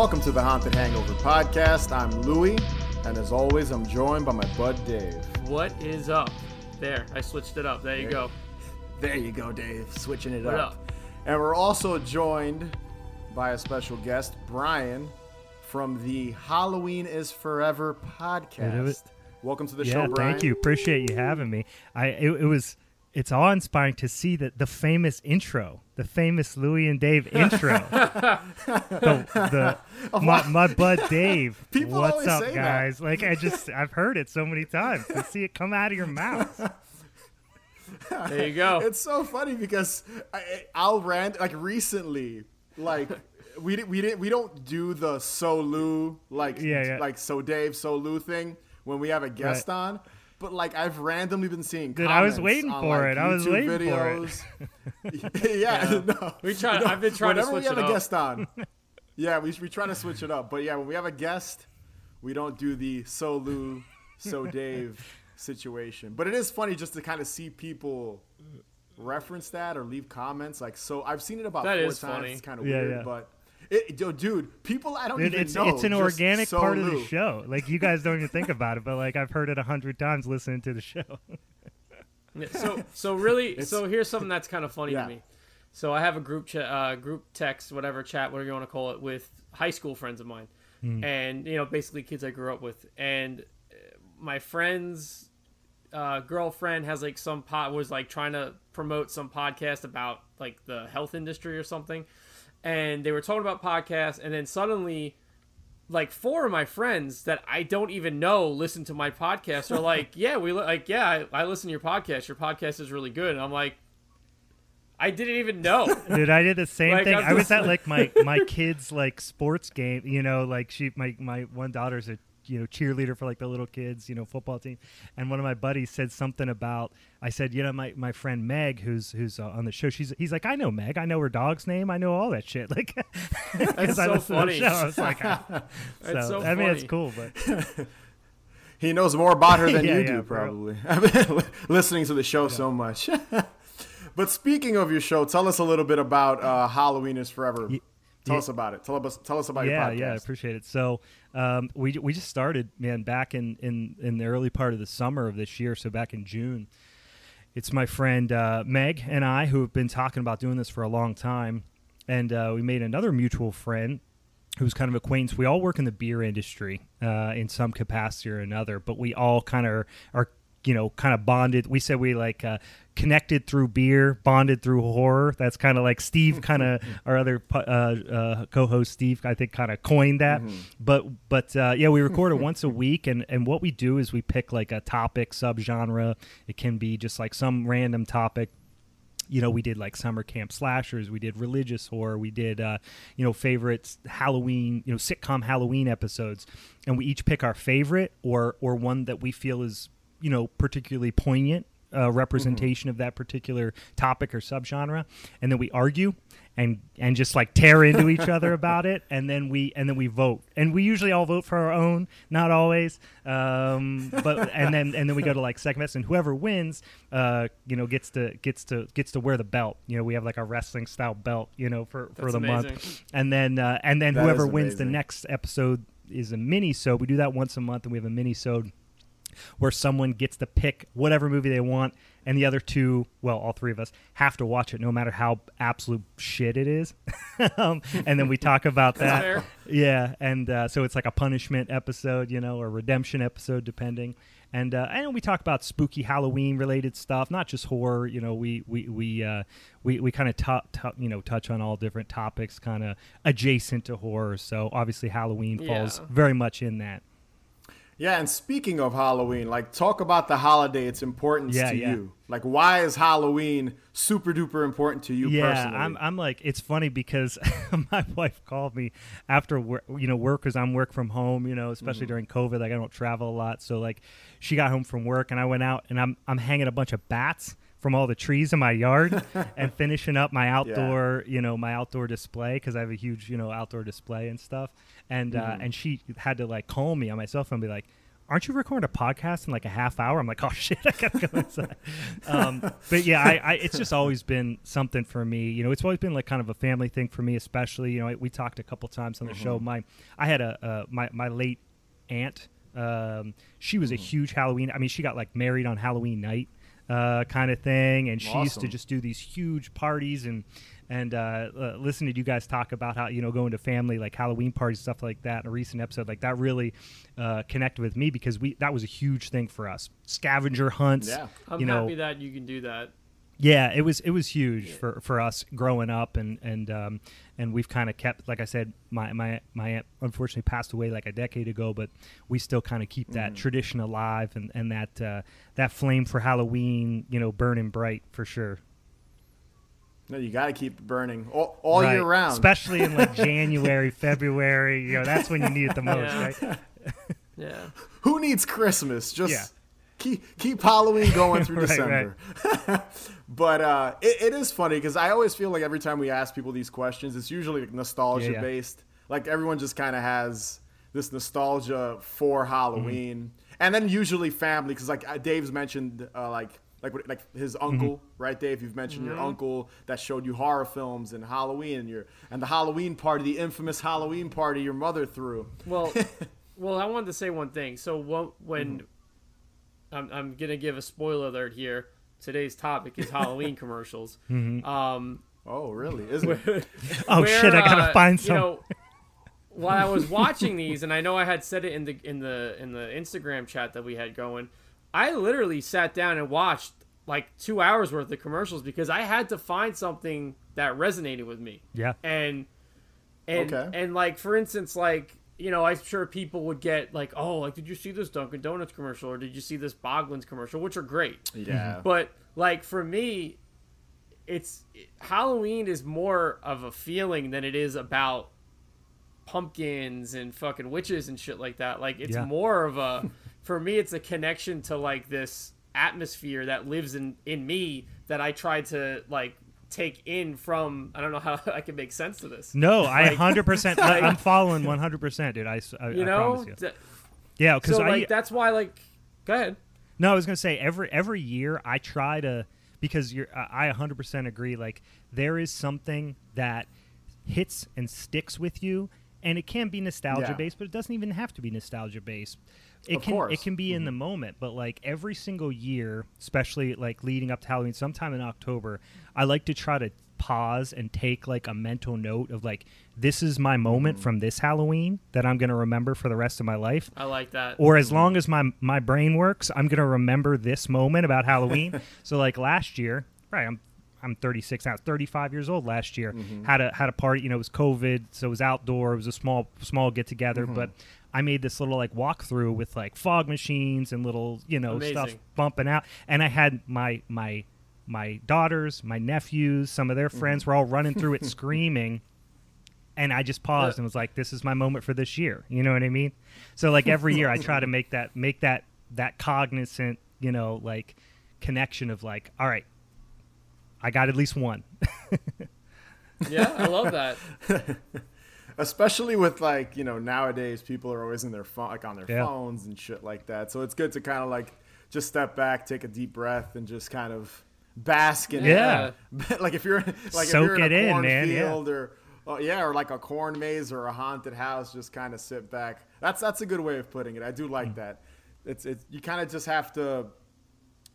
Welcome to the Haunted Hangover podcast. I'm Louie, and as always, I'm joined by my bud Dave. What is up? There, I switched it up. There you go. There you go, Dave, switching it up. up? And we're also joined by a special guest, Brian, from the Halloween is Forever podcast. Welcome to the yeah, show, Brian. thank you. Appreciate you having me. I it, it was it's awe inspiring to see that the famous intro, the famous Louis and Dave intro. the, the my, my bud Dave. People what's up, say that. guys? Like I just I've heard it so many times to see it come out of your mouth. There you go. It's so funny because I, I'll rant like recently, like we didn't we didn't we don't do the so Lou like Yeah, yeah. like so Dave so Lou thing when we have a guest Right. on. But like I've randomly been seeing. Dude, I was waiting on, for like, it. I was YouTube waiting for it. videos. yeah, no. We try. I've been trying to Whenever switch we have it a up. guest on, yeah, we we try to switch it up. But yeah, when we have a guest, we don't do the so Lou, so Dave situation. But it is funny just to kind of see people reference that or leave comments. Like so, I've seen it about That four is times. funny. It's kind of Yeah, weird, yeah. but. It, yo, dude, people I don't It, even it's know. it's an organic so part of the show. Like you guys don't even think about it, but like I've heard it a hundred times listening to the show. So, so really, It's- so here's something that's kind of funny Yeah. to me. So I have a group chat, uh, group text, whatever chat, whatever you want to call it, with high school friends of mine, and you know, basically kids I grew up with. And uh, my friend's uh, girlfriend has like some pot was like trying to promote some podcast about like the health industry or something, and they were talking about podcasts, and then suddenly like four of my friends that I don't even know listen to my podcast are like, yeah, we li- like, yeah, I, I listen to your podcast. Your podcast is really good. And I'm like, I didn't even know. Dude, I did the same Like, thing. I'm I was just at like my my kid's like sports game. You know, like she my my one daughter's a you know cheerleader for like the little kids you know football team and one of my buddies said something about i said you know my, my friend meg who's who's uh, on the show she's he's like i know meg i know her dog's name i know all that shit like because i so funny. to the show i was like ah. so, so i mean it's cool but He knows more about her than Yeah, you yeah, do, probably. I've been listening to the show so much. but speaking of your show, tell us a little bit about uh, Halloween is Forever. Tell yeah. us about it. Tell us tell us about yeah, your podcast. yeah, I appreciate it. So um, we we just started, man, back in, in in the early part of the summer of this year. So back in June, it's my friend uh, Meg and I who have been talking about doing this for a long time, and uh, we made another mutual friend who's kind of acquaintance. We all work in the beer industry uh, in some capacity or another, but we all kind of are, are you know kind of bonded. We said we like uh, connected through beer, bonded through horror. That's kind of like Steve, kind of our other uh, uh, co-host Steve, I think, kind of coined that. But but uh, yeah, we record it once a week, and and what we do is we pick like a topic, subgenre. It can be just like some random topic you know, we did like summer camp slashers, we did religious horror, we did, uh, you know, favorites Halloween, you know, sitcom Halloween episodes, and we each pick our favorite or or one that we feel is, you know, particularly poignant uh, representation of that particular topic or subgenre, and then we argue and and just like tear into each other about it, and then we and then we vote, and we usually all vote for our own, not always, um, but and then and then we go to like second best, and whoever wins, uh, you know, gets to gets to gets to wear the belt. You know, we have like a wrestling style belt, you know, for for That's the amazing. month, and then uh, and then That whoever wins the next episode is a mini. So we do that once a month, and we have a mini. So where someone gets to pick whatever movie they want, and the other two, well, all three of us, have to watch it no matter how absolute shit it is. um, and then we talk about that. fair. Yeah, and uh, so it's like a punishment episode, you know, or redemption episode, depending. And uh, and we talk about spooky Halloween related stuff, not just horror. You know, we we we uh, we, we kind of tu- tu- you know touch on all different topics, kind of adjacent to horror. So obviously Halloween falls Yeah. very much in that. Yeah, and speaking of Halloween, like talk about the holiday, its importance Yeah, to yeah. you. Like why is Halloween super duper important to you yeah, personally? I'm, I'm like, it's funny because my wife called me after work, you know, work because I'm work from home, you know, especially mm-hmm. during COVID. Like I don't travel a lot, so like she got home from work and I went out and I'm I'm hanging a bunch of bats from all the trees in my yard and finishing up my outdoor, you know, my outdoor display because I have a huge, you know, outdoor display and stuff. And uh, and she had to like call me on my cell phone and be like. aren't you recording a podcast in like a half hour? I'm like, oh shit, I gotta go inside. um, but yeah, I, I, it's just always been something for me. You know, it's always been like kind of a family thing for me, especially. You know, we talked a couple times on the show. My, I had a uh, my my late aunt. Um, she was a huge Halloween. I mean, she got like married on Halloween night, uh, kind of thing, and she used to just do these huge parties and and uh, uh, listening to you guys talk about how you know going to family like Halloween parties stuff like that in a recent episode like that really uh, connected with me because we that was a huge thing for us scavenger hunts Yeah. I'm you know happy that you can do that. yeah it was it was huge for, for us growing up and and um, and we've kind of kept like I said my my my aunt unfortunately passed away like a decade ago but we still kind of keep that tradition alive and and that uh, that flame for Halloween you know burning bright for sure No, you got to keep burning all, all Right. year round. especially in like January, February. You know, that's when you need it the most, Yeah. right? Yeah. Who needs Christmas? Just Yeah. Keep keep Halloween going through Right, December. but uh, it, it is funny because I always feel like every time we ask people these questions, it's usually like nostalgia Yeah, yeah. based. Like everyone just kind of has this nostalgia for Halloween, Mm-hmm. and then usually family because like uh, Dave's mentioned uh, like. Like like his Mm-hmm. uncle, right, Dave? You've mentioned your uncle that showed you horror films and Halloween, and your and the Halloween party, the infamous Halloween party your mother threw. Well, well, I wanted to say one thing. So what, when Mm-hmm. I'm, I'm gonna give a spoiler alert here. Today's topic is Halloween commercials. Mm-hmm. Um, Oh, really? Is it? Oh where, shit! I gotta uh, find You some. know, while I was watching these, and I know I had said it in the in the in the Instagram chat that we had going, I literally sat down and watched like two hours worth of commercials because I had to find something that resonated with me. yeah, and and Okay. and like for instance like you know i'm sure people would get like oh like did you see this dunkin' donuts commercial or did you see this boglins commercial which are great Yeah. Mm-hmm. but like for me it's halloween is more of a feeling than it is about pumpkins and fucking witches and shit like that like it's Yeah. more of a for me it's a connection to like this atmosphere that lives in in me that i try to like take in from i don't know how i can make sense to this no, I hundred percent. I'm following one hundred percent, dude. I, I- you I know promise you. Yeah, because so I like that's why like go ahead No, I was gonna say every every year I try to because you're I I 100% agree. Like there is something that hits and sticks with you, and it can be nostalgia Yeah. based, but it doesn't even have to be nostalgia based. It Of can course. it can be in the mm-hmm. moment, but like every single year, especially like leading up to Halloween, sometime in October, I like to try to pause and take like a mental note of like this is my moment mm-hmm. from this Halloween that I'm gonna remember for the rest of my life i like that or as mm-hmm. long as my my brain works, I'm gonna remember this moment about Halloween. so like last year, right? I'm I'm 36 now, 35 years old. Last year had a had a party. You know, it was COVID, so it was outdoor. It was a small small get together, but I made this little like walkthrough with like fog machines and little you know stuff bumping out, and I had my my my daughters, my nephews, some of their mm-hmm. friends were all running through it screaming and I just paused and was like, "This is my moment for this year." You know what I mean? So like every year, I try to make that make that that cognizant, you know, like connection of like, all right, I got at least one. yeah i love that especially with like you know nowadays people are always in their phone like on their Yeah. phones and shit like that so it's good to kind of like just step back take a deep breath and just kind of bask in Yeah. it like if you're like if you're in a in, man, yeah. cornfield or uh, yeah or like a corn maze or a haunted house just kind of sit back that's that's a good way of putting it i do Mm. like that it's it's you kind of just have to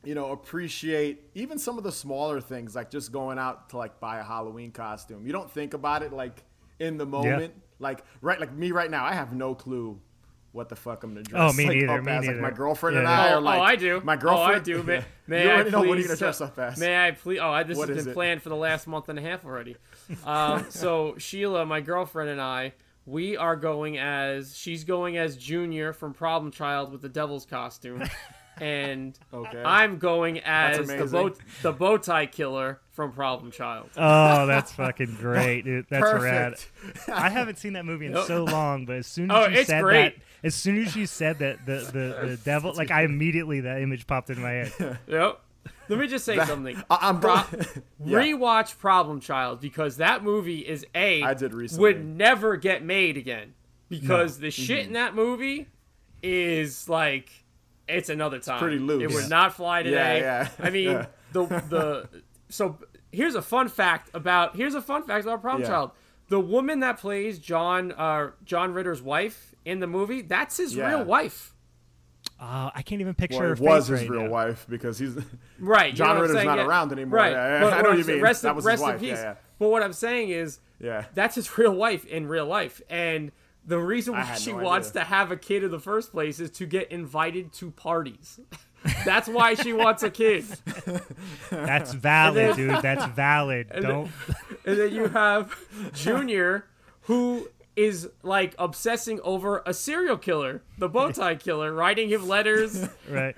you know, appreciate even some of the smaller things, like just going out to like buy a Halloween costume. You don't think about it like in the moment, like right, like me right now. I have no clue what the fuck I'm gonna dress. Oh, me like, neither, up me as. Like neither. my girlfriend and Yeah. I oh, are like, oh, I do. My girlfriend. Oh, I do. May, may you I already know what are you please, gonna dress up as? May I please? Oh, I, this What has been it? planned for the last month and a half already. Um, so Sheila, my girlfriend, and I, we are going as she's going as Junior from Problem Child with the Devil's costume, and Okay. I'm going as the amazing. bow the bow tie killer from Problem Child. Oh, that's fucking great, dude. That's rad. I haven't seen that movie in Nope. so long, but as soon as Oh, you it's said great. that, as soon as you said that the the, the devil, like I immediately that image popped in my head. Yep. Let me just say something. I- I'm Pro- Yeah. Rewatch Problem Child because that movie is a I did recently. would never get made again because the shit Mm-hmm. in that movie is like it's another time. pretty loose. It would not fly today. yeah. yeah. I mean Yeah. the the so here's a fun fact about here's a fun fact about Problem Yeah. Child. The woman that plays John uh, John Ritter's wife in the movie, that's his Yeah. real wife. Uh, I can't even picture Well, her it was his right real now. wife because he's Right. you John know Ritter's saying? not Yeah. around anymore. Right. Yeah, yeah, But I know what you mean. Rest, That in- was his rest in wife. peace. Yeah, yeah. But what I'm saying is Yeah. that's his real wife in real life. And the reason why she no wants idea. to have a kid in the first place is to get invited to parties. That's why she wants a kid. That's valid, then- dude. That's valid. then- Don't. And then you have Junior, who is like obsessing over a serial killer, the bow tie killer, writing him letters. right.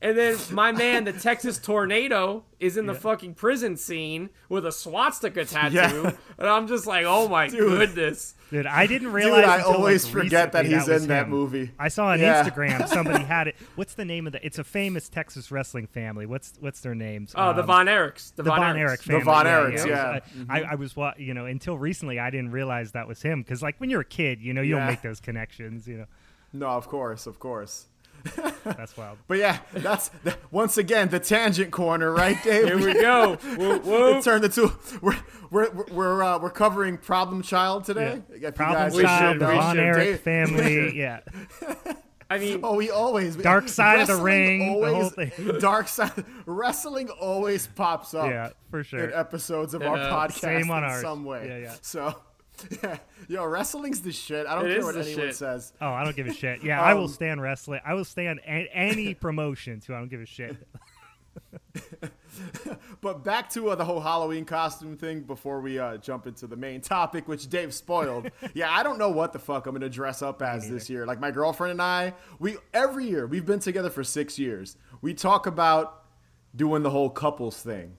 And then my man, the Texas tornado, is in the fucking prison scene with a swastika tattoo. Yeah. And I'm just like, oh my goodness. Dude, I didn't realize. Dude, realize. I until, like, always forget that he's was in that him. movie. I saw on Yeah. Instagram somebody had it. What's the name of the? It's a famous Texas wrestling family. What's what's their names? Oh, the Um, Von Erichs. The, the Von, Von Erichs. Erich family. Von yeah, Erichs, yeah. yeah. I, I, I was, wa- you know, until recently, I didn't realize that was him because, like, when you're a kid, you know, you don't make those connections. You know, No, of course, of course. that's wild. But yeah, that's th- once again the tangent corner, right, Dave? Here we go. Whoop, whoop. it turned into we're we're we're uh, we're covering Problem Child today. If you Problem guys We Child, should- the we Von should. Erich Dave- family. Yeah, I mean, Oh, we always Dark Side of the wrestling Ring, the whole always- thing. Dark side wrestling always pops up. yeah, for sure. in episodes of our Yeah. podcast Same on in ours. some way. Yeah, yeah. So, yeah, yo, wrestling's the shit. I don't It care what anyone shit. says. Oh, I don't give a shit. Yeah, I will Um, stand wrestling. I will stand a- any promotion too. I don't give a shit. But back to uh, the whole Halloween costume thing before we uh, jump into the main topic, which Dave spoiled. yeah, I don't know what the fuck I'm gonna dress up as this year. Like my girlfriend and I, we every year we've been together for six years. We talk about doing the whole couples thing,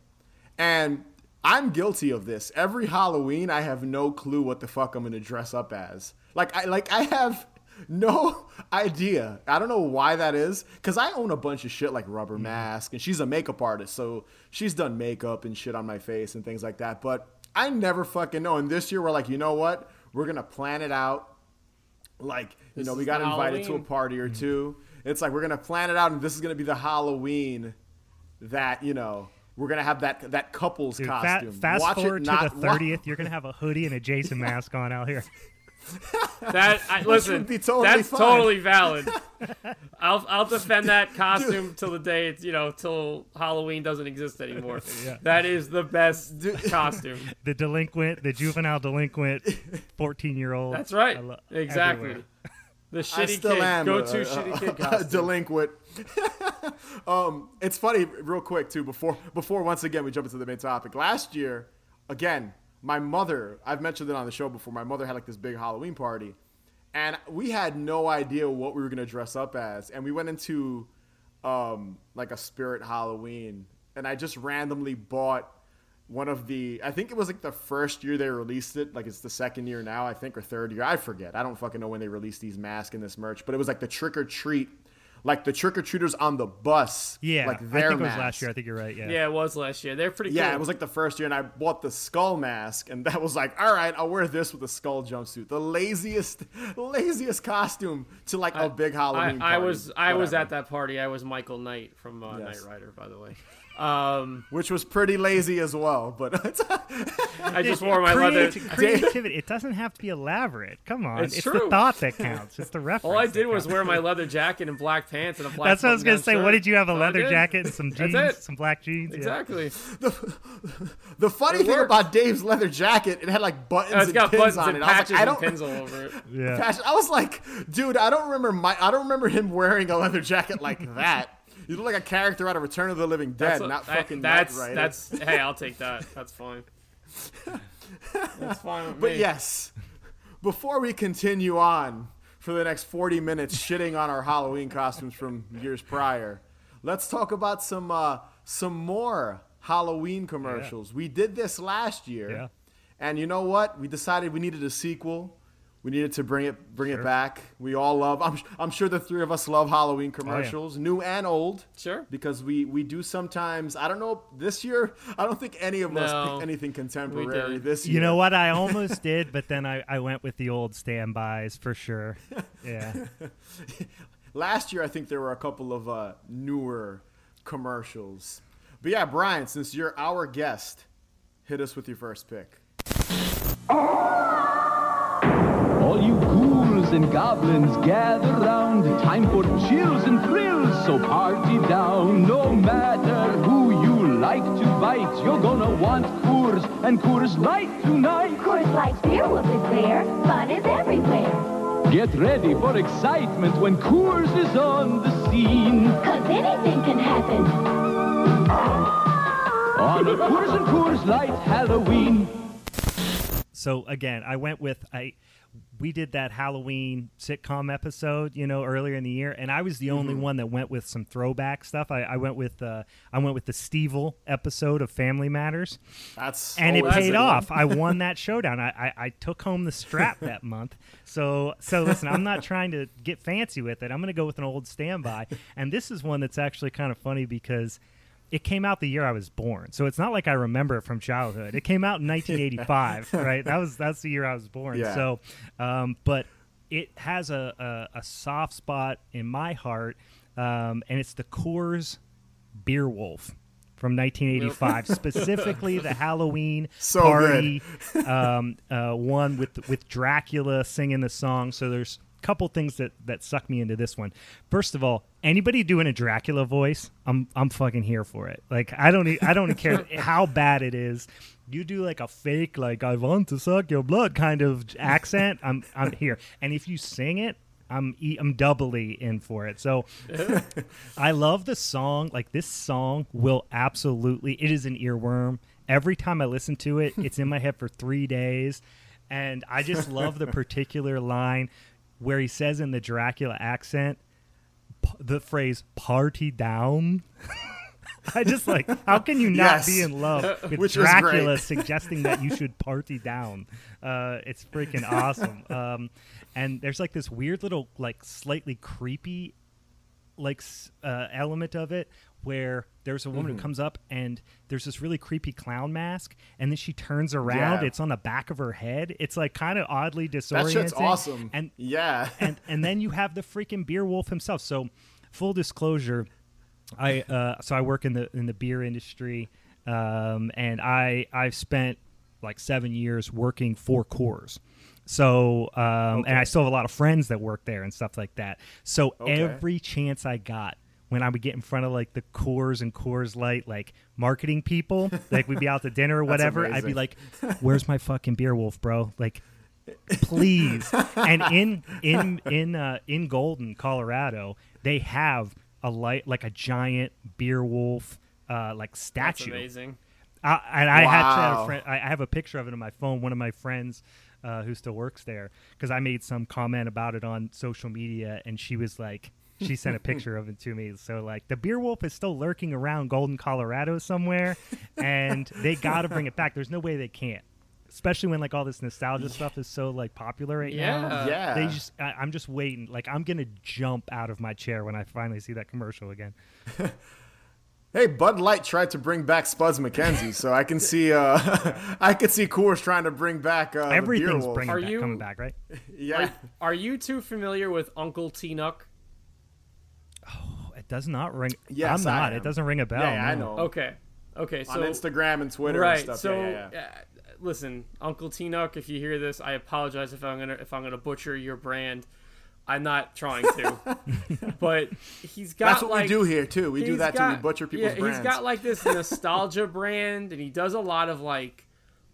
and I'm guilty of this. Every Halloween, I have no clue what the fuck I'm gonna dress up as. Like I like I have no idea. I don't know why that is. Cause I own a bunch of shit like rubber mask, and she's a makeup artist, so she's done makeup and shit on my face and things like that. But I never fucking know. And this year we're like, you know what? We're gonna plan it out. Like, you This know, we got invited to a party or two. It's like we're gonna plan it out, and this is gonna be the Halloween that you know we're gonna have that that couples Dude, fa- costume. fast Watch it forward to the thirtieth, you're gonna have a hoodie and a Jason mask on out here. that I, listen, totally that's fine. totally valid. I'll I'll defend that costume till the day it's you know till Halloween doesn't exist anymore. Yeah. That is the best costume. The delinquent, the juvenile delinquent, fourteen-year-old. That's right. Lo- exactly. everywhere. The I still kid, am go a- to a- shitty kid costume. delinquent. um, it's funny, real quick too. Before before once again we jump into the main topic. Last year, again, my mother. I've mentioned it on the show before. My mother had like this big Halloween party, and we had no idea what we were gonna dress up as, and we went into um, like a spirit Halloween, and I just randomly bought one of the I think it was like the first year they released it, like it's the second year now, I think, or third year. I forget. I don't fucking know when they released these masks and this merch, but it was like the trick or treat, like the trick or treaters on the bus. Yeah, like their I their think it was mask. last year. I think you're right. Yeah. yeah, it was last year. They're pretty Yeah, cool. it was like the first year, and I bought the skull mask, and that was like, all right, I'll wear this with a skull jumpsuit. The laziest, laziest costume to like a big Halloween. I party. was I was at that party. I was Michael Knight from uh, Yes. Knight Rider, by the way. Um, which was pretty lazy as well, but I just wore my leather. Creati- creativity. It doesn't have to be elaborate. Come on, It's it's, true. the thought that counts. It's the reference. All I did was counts. wear my leather jacket and black pants and a black. That's what I was gonna button-down say. What did you have? A That's all I leather jacket and some That's jeans, it. some black jeans. Yeah. Exactly. the funny It thing worked. about Dave's leather jacket. It had like buttons Uh, it's and got pins buttons on and it. I was like, I and don't. pins all over it. Yeah. I was like, dude, I don't remember my. I don't remember him wearing a leather jacket like that. You look like a character out of Return of the Living Dead, That's, not I- fucking that's Knight Rider. that's. Hey, I'll take that. That's fine. That's fine with But me. yes, before we continue on for the next 40 minutes shitting on our Halloween costumes from years prior, let's talk about some uh, some more Halloween commercials. We did this last year. Yeah. And you know what? We decided we needed a sequel. We needed to bring it bring it back. We all love. I'm I'm sure the three of us love Halloween Oh, commercials, new and old. Sure. Because we we do sometimes. I don't know this year. I don't think any of us picked anything contemporary this year. You know what? I almost did, but then I, I went with the old standbys for sure. Yeah. Last year, I think there were a couple of uh, newer commercials. But yeah, Brian, since you're our guest, hit us with your first pick. All you ghouls and goblins gather round. Time for chills and thrills, so party down. No matter who you like to bite, you're gonna want Coors and Coors Light tonight. Coors Light Beer will be there. Fun is everywhere. Get ready for excitement when Coors is on the scene. Cause anything can happen. On a Coors and Coors Light Halloween. So again, I went with I. We did that Halloween sitcom episode, you know, earlier in the year, and I was the only one that went with some throwback stuff. I, I went with uh, I went with the Stevil episode of Family Matters, That's and it paid off. I won that showdown. I, I, I took home the strap that month. So so listen, I'm not trying to get fancy with it. I'm going to go with an old standby, and this is one that's actually kind of funny because it came out the year I was born. So it's not like I remember it from childhood. It came out in 1985, right? That was that's the year I was born. Yeah. So, um, but it has a, a, a soft spot in my heart, um, and it's the Coors Beer Wolf from 1985, specifically the Halloween So party um, uh, one with with Dracula singing the song. So there's couple things that that suck me into this one. First of all, anybody doing a Dracula voice, I'm I'm fucking here for it. Like I don't e- I don't care how bad it is. You do like a fake like I want to suck your blood kind of accent. I'm I'm here. And if you sing it, I'm e- I'm doubly in for it. So I love the song. Like this song will absolutely it is an earworm. Every time I listen to it, it's in my head for 3 days. And I just love the particular line where he says in the Dracula accent p- the phrase party down. I just like how can you not Yes. be in love with Which Dracula suggesting that you should party down? Uh, it's freaking awesome. Um, and there's like this weird little like slightly creepy like uh, element of it where there's a woman Mm-hmm. who comes up and there's this really creepy clown mask and then she turns around Yeah. it's on the back of her head it's like kind of oddly That disorienting shit's awesome. and yeah, and and then you have the freaking beer wolf himself. So, full disclosure, I uh, so I work in the in the beer industry, um, and I I've spent like seven years working for Coors. So, um, and I still have a lot of friends that work there and stuff like that. So Okay. every chance I got. When I would get in front of like the Coors and Coors Light like marketing people, like we'd be out to dinner or That's whatever, I'd be like, "Where's my fucking beer wolf, bro? Like, please and in in in uh, in golden colorado they have a light like a giant beer wolf uh, like That's statue amazing. I, and I had to have Wow. a friend, I I have a picture of it on my phone. One of my friends uh, who still works there, because I made some comment about it on social media, and she was like, she sent a picture of it to me. So like, the beer wolf is still lurking around Golden, Colorado somewhere, and they got to bring it back. There's no way they can't, especially when like all this nostalgia stuff is so like popular right now. Yeah. yeah. They just, I, I'm just waiting. Like, I'm gonna jump out of my chair when I finally see that commercial again. Hey, Bud Light tried to bring back Spuds MacKenzie, so I can see uh, I can see Coors trying to bring back uh, the Beer Everything's bringing Are back, you- coming back, right? Yeah, Are you too familiar with Uncle Tinook? It does not ring. Yes, I'm I not. am. It doesn't ring a bell. yeah, yeah, I know. Okay. Okay. So On Instagram and Twitter right. and stuff. So yeah, yeah, yeah. uh, listen, Uncle Tinook, if you hear this, I apologize if I'm gonna if I'm gonna butcher your brand. I'm not trying to, but he's got That's what like we do here too. We do he's that too. got- We butcher people's yeah, brands. He's got like this nostalgia brand, and he does a lot of like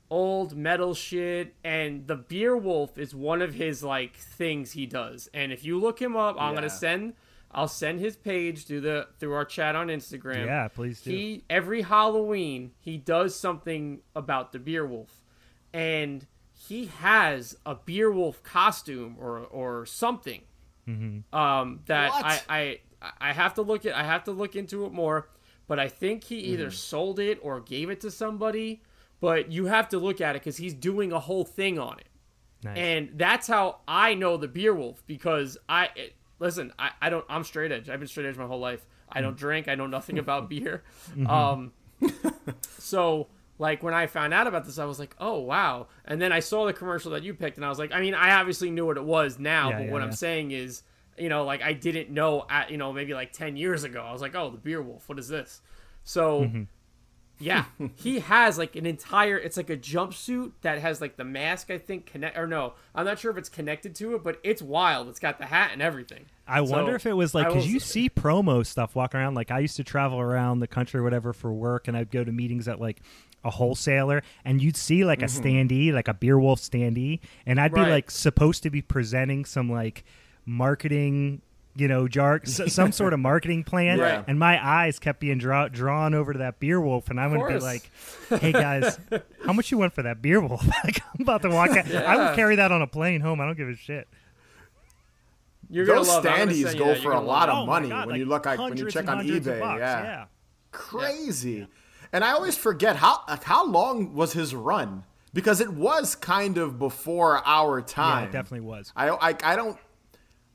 old metal shit. And the Beer Wolf is one of his like things he does. And if you look him up, I'm Yeah. gonna send. I'll send his page through the through our chat on Instagram. Yeah, please do. He every Halloween he does something about the Beer Wolf, and he has a Beer Wolf costume or or something. Um, that I, What? I I have to look at I have to look into it more, but I think he either Mm-hmm. sold it or gave it to somebody. But you have to look at it because he's doing a whole thing on it. Nice. And that's how I know the Beer Wolf because I it, listen. I, I don't. I'm straight edge. I've been straight edge my whole life. I don't drink. I know nothing about beer. Um, so like when I found out about this, I was like, oh wow. And then I saw the commercial that you picked, and I was like, I mean, I obviously knew what it was now, Yeah, but yeah, what yeah. I'm saying is, you know, like I didn't know at you know maybe like ten years ago. I was like, oh, the Beer Wolf. What is this? So. Mm-hmm. Yeah, he has like an entire. It's like a jumpsuit that has like the mask. I think connect or no, I'm not sure if it's connected to it, but it's wild. It's got the hat and everything. I wonder if it was like because you see promo stuff walking around. Like I used to travel around the country or whatever for work, and I'd go to meetings at like a wholesaler, and you'd see like a standee, like a Beer Wolf standee, and I'd be Mm-hmm. Like supposed to be presenting some like marketing. You know, jar s- some sort of marketing plan, Right. and my eyes kept being draw- drawn over to that beer wolf, and I would be like, "Hey guys, how much you want for that beer wolf?" like I'm about to walk out. I would carry that on a plane home. I don't give a shit. You're Those love it. Gonna standees go that. for a lot love of Oh money God, when you look like when you check on eBay. bucks, yeah. yeah. crazy. And I always forget how like, how long was his run because it was kind of before our Yeah, time. it definitely was. I I, I don't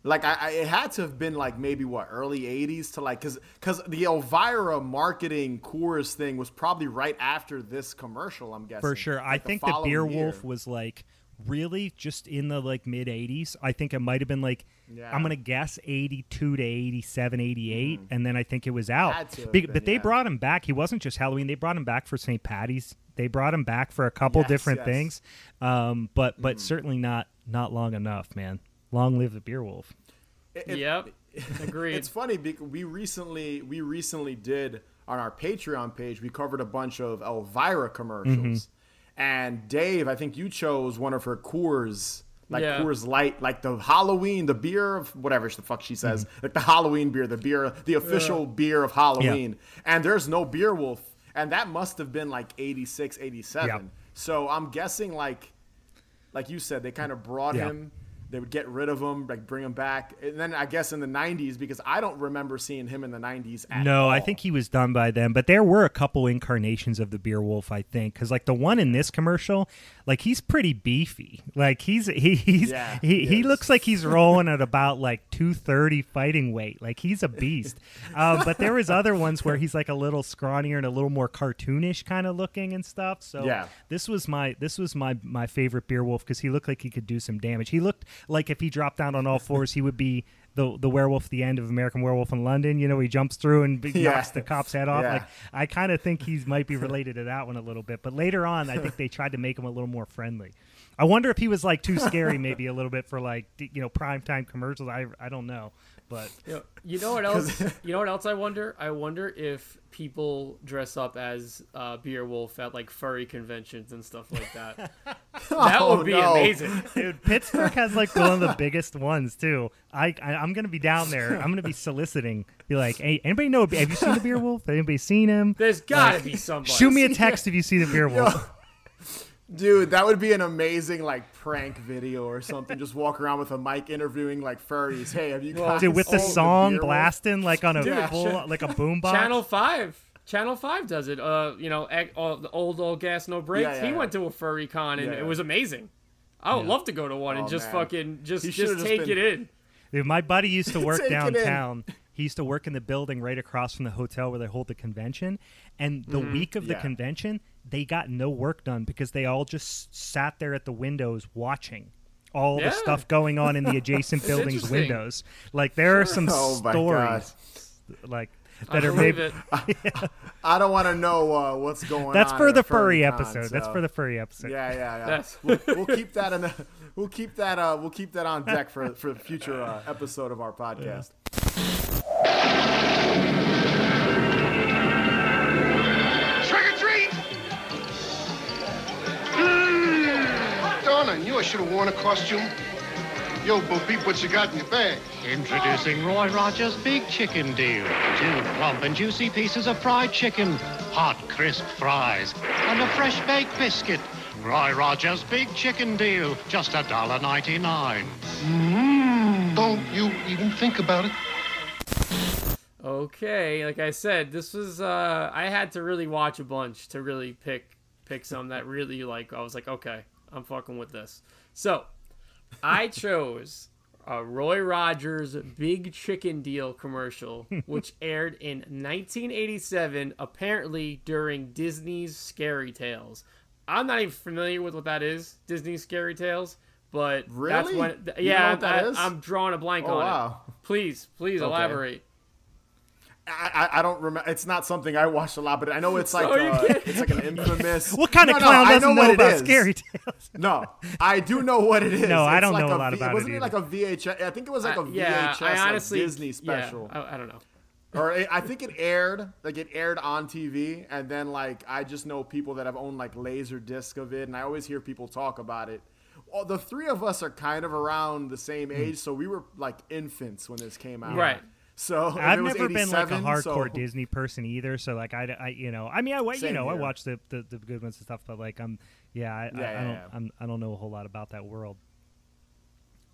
like I, I it had to have been like maybe what early 80s to like cuz cuz the Elvira marketing Coors thing was probably right after this commercial I'm guessing. For sure. I Like, think the Beer year. Wolf was like really just in the like mid 80s. I think it might have been like Yeah. I'm going to guess 82 to 87, 88 and then I think it was out. Had to have Be- been, but they yeah. brought him back. He wasn't just Halloween. They brought him back for St. Patty's. They brought him back for a couple Yes, different yes. Things. Um, but but certainly not not long enough, man. Long live the Beer Wolf. It- Yep. Agreed. It's funny because we recently we recently did on our Patreon page we covered a bunch of Elvira commercials, Mm-hmm. and Dave, I think you chose one of her Coors, like Yeah. Coors Light, like the Halloween, the beer of whatever the fuck she says, Mm-hmm. like the Halloween beer, the beer, the official beer of Halloween, and there's no Beer Wolf, and that must have been like 86, 87. Yeah. So I'm guessing like like you said, they kind of brought Yeah. him. They would get rid of him, like bring him back, and then I guess in the '90s, because I don't remember seeing him in the '90s. At No, I think he was done by then. But there were a couple incarnations of the Beer Wolf, I think, because like the one in this commercial, like he's pretty beefy. Like he's he, he's Yeah, he, he he looks like he's rolling at about like two thirty fighting weight. Like he's a beast. um, but there was other ones where he's like a little scrawnier and a little more cartoonish kind of looking and stuff. So Yeah. this was my this was my my favorite Beer Wolf because he looked like he could do some damage. He looked like if he dropped down on all fours, he would be the the werewolf at the end of American Werewolf in London. You know, he jumps through and Yeah. knocks the cop's head off. Yeah. Like I kind of think he might be related to that one a little bit. But later on, I think they tried to make him a little more friendly. I wonder if he was like too scary, maybe a little bit for like you know primetime commercials. I I don't know, but You know, you know what else? You know what else? I wonder. I wonder if people dress up as uh, Beer Wolf at like furry conventions and stuff like that. that Oh, would be no. amazing. Dude, Pittsburgh has like one of the biggest ones too. I, I I'm gonna be down there. I'm gonna be soliciting. Be like, hey, anybody know? Have you seen the Beer Wolf? Anybody seen him? There's got to be somebody. Shoot me a text if you see the Beer Wolf. Dude, that would be an amazing like prank video or something. Just walk around with a mic interviewing like furries. Hey, have you guys Dude, with the song Beer Wolf? blasting like on a Dude, full, cha- like a boombox. Channel Five. Channel Five does it. Uh, you know, ec- uh, the old All Gas No Brakes. Yeah, yeah, he yeah. went to a furry con and Yeah, it was amazing. I would love to go to one and Oh, just man. fucking just He just should've just take been- it in. Dude, my buddy used to work Take it in. downtown. He used to work in the building right across from the hotel where they hold the convention. And the week of the Yeah. convention, they got no work done because they all just sat there at the windows watching all Yeah. the stuff going on in the adjacent building's windows. Like there are some Oh stories like I that are maybe it. I don't want to know uh, what's going on. That's on. for the a furry con, episode. That's for the furry episode. Yeah, yeah, yeah. Yes. We'll, we'll keep that in the. We'll keep that. Uh, we'll keep that on deck for for the future uh, episode of our podcast. Trick I knew I should have worn a costume. Yo, Bo Peep, what you got in your bag? Introducing Roy Rogers' Big Chicken Deal. Two plump and juicy pieces of fried chicken, hot, crisp fries, and a fresh baked biscuit. Roy Rogers' Big Chicken Deal, just a dollar ninety-nine. Don't you even think about it. Okay, like I said, this was uh I had to really watch a bunch to really pick pick some that really like I was like, okay, I'm fucking with this. So, I chose a Roy Rogers Big Chicken Deal commercial, which aired in 1987, apparently during Disney's Scary Tales. I'm not even familiar with what that is, Disney's Scary Tales, but that's Really? when. You know yeah, what that I? I'm drawing a blank Oh, on wow. it. Please, please Okay. elaborate. I, I, I don't remember. It's not something I watched a lot, but I know it's like So uh, it's like an infamous. What kind No, of no, clown I doesn't know, what it about is. scary tales? No, I do know what it is. No, I don't like know a lot V- about it Wasn't it either. like a VHS? I think it was like a Uh, yeah, VHS I honestly like Disney yeah. I, I don't know. or it, I think it aired like it aired on TV, and then like I just know people that have owned like laser disc of it, and I always hear people talk about it. Well, the three of us are kind of around the same Hmm. age, so we were like infants when this came out. Right. So I've it was never been like a hardcore so- Disney person either. So like I, I you know, I mean, I wa- you Same know, I watch the, the the good ones and stuff, but like I'm, yeah, I, I, Yeah, I don't, yeah. I'm, I don't know a whole lot about that world.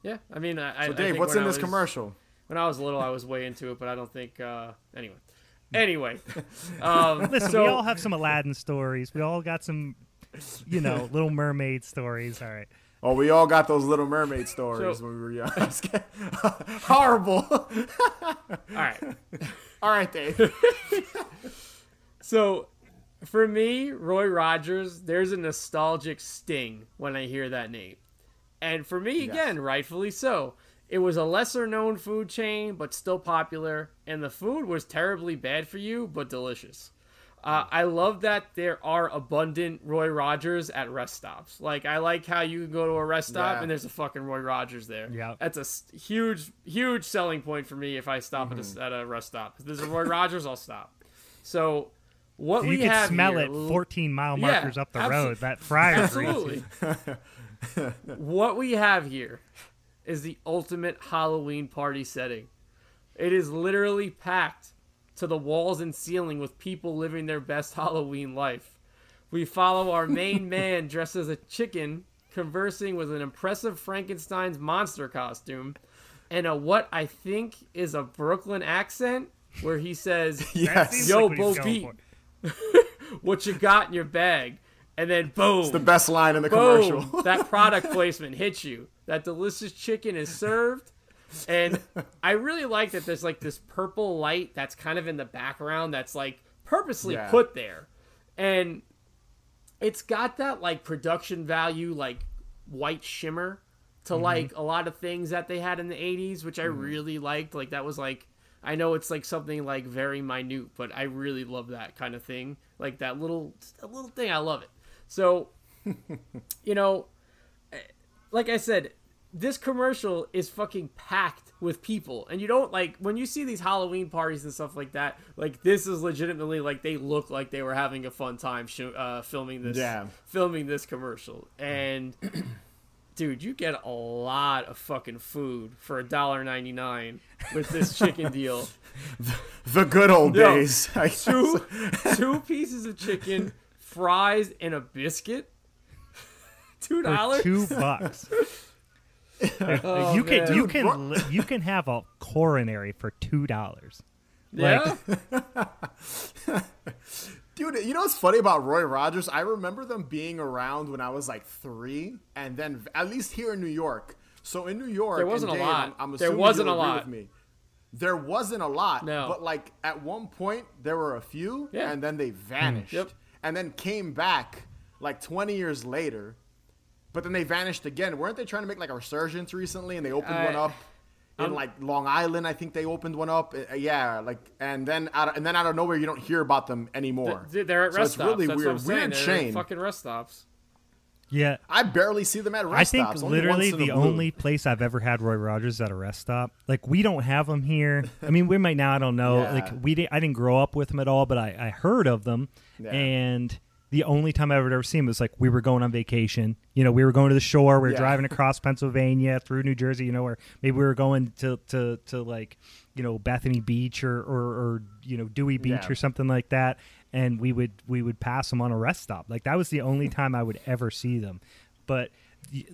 Yeah, I mean, I, I- So I Dave, think what's in I this was- commercial? When I was little, I was way into it, but I don't think. Uh, anyway, anyway. Um, Listen, so, we all have some Aladdin stories. We all got some, you know, Little Mermaid stories. All right. Oh, we all got those Little Mermaid stories So- when we were young. Horrible. All right. all right, Dave. So, for me, Roy Rogers, there's a nostalgic sting when I hear that name. And for me, again, rightfully so. It was a lesser known food chain, but still popular, and the food was terribly bad for you, but delicious. Uh, I love that there are abundant Roy Rogers at rest stops. Like, I like how you can go to a rest stop Yeah. and there's a fucking Roy Rogers there. Yeah. That's a huge, huge selling point for me if I stop at, a, s- at a rest stop. If there's a Roy Rogers, I'll stop. So, what You we could have smell here, it 14 mile Yeah, markers up the abso- road. That fryer grease. Absolutely. what we have here is the ultimate Halloween party setting. It is literally packed to the walls and ceiling with people living their best Halloween life. We follow our main man dressed as a chicken conversing with an impressive Frankenstein's monster costume and a what I think is a Brooklyn accent where he says, Yes. Yo, like what Bo going Peep. What you got in your bag? And then boom. It's the best line in the Boom! commercial. that product placement hits you. That delicious chicken is served. And I really like that there's like this purple light that's kind of in the background that's like purposely Yeah. put there. And it's got that like production value, like white shimmer to like a lot of things that they had in the 80s, which I really liked. Like that was like I know it's like something like very minute, but I really love that kind of thing. Like that little little thing, I love it. So, you know, eh, like I said, this commercial is fucking packed with people, and you don't like when you see these Halloween parties and stuff like that. Like this is legitimately like they look like they were having a fun time show, uh, filming this, Yeah. filming this commercial, and. Dude, you get a lot of fucking food for a dollar ninety nine with this chicken deal. the good old Yo, days. Two two pieces of chicken, fries, and a biscuit. Two dollars. two bucks. Oh, you can man. you can li- you can have a coronary for two dollars. Yeah. Dude, you know what's funny about Roy Rogers? I remember them being around when I was like three, and then at least here in New York. So in New York, There wasn't and a lot. I'm, I'm There assuming wasn't a agree lot. With me. There wasn't a lot. No. But like at one point, there were a few, Yeah. and then they hmm. vanished, Yep. and then came back like 20 years later. But then they vanished again. Weren't they trying to make like a resurgence recently? And they opened I- one up in I'm- like Long Island. I think they opened one up. Uh, yeah, like and then out of, and then out of nowhere, you don't hear about them anymore. Th- They're at So rest it's stops. really That's weird. what I'm saying. Weird They're chain. at fucking rest stops. Yeah. I barely see them at rest stops. I think stops. literally once the only place I've ever had Roy Rogers at a rest stop. Like we don't have them here. I mean, we might now. I don't know. Yeah. Like we didn't. I didn't grow up with them at all, but I, I heard of them. Yeah. And the only time I would ever see them was like we were going on vacation. You know, we were going to the shore. We were Yeah. driving across Pennsylvania through New Jersey. You know, or maybe we were going to to to like you know Bethany Beach or or, or you know Dewey Beach Yeah. or something like that. And we would we would pass them on a rest stop. Like that was the only hmm. time I would ever see them. But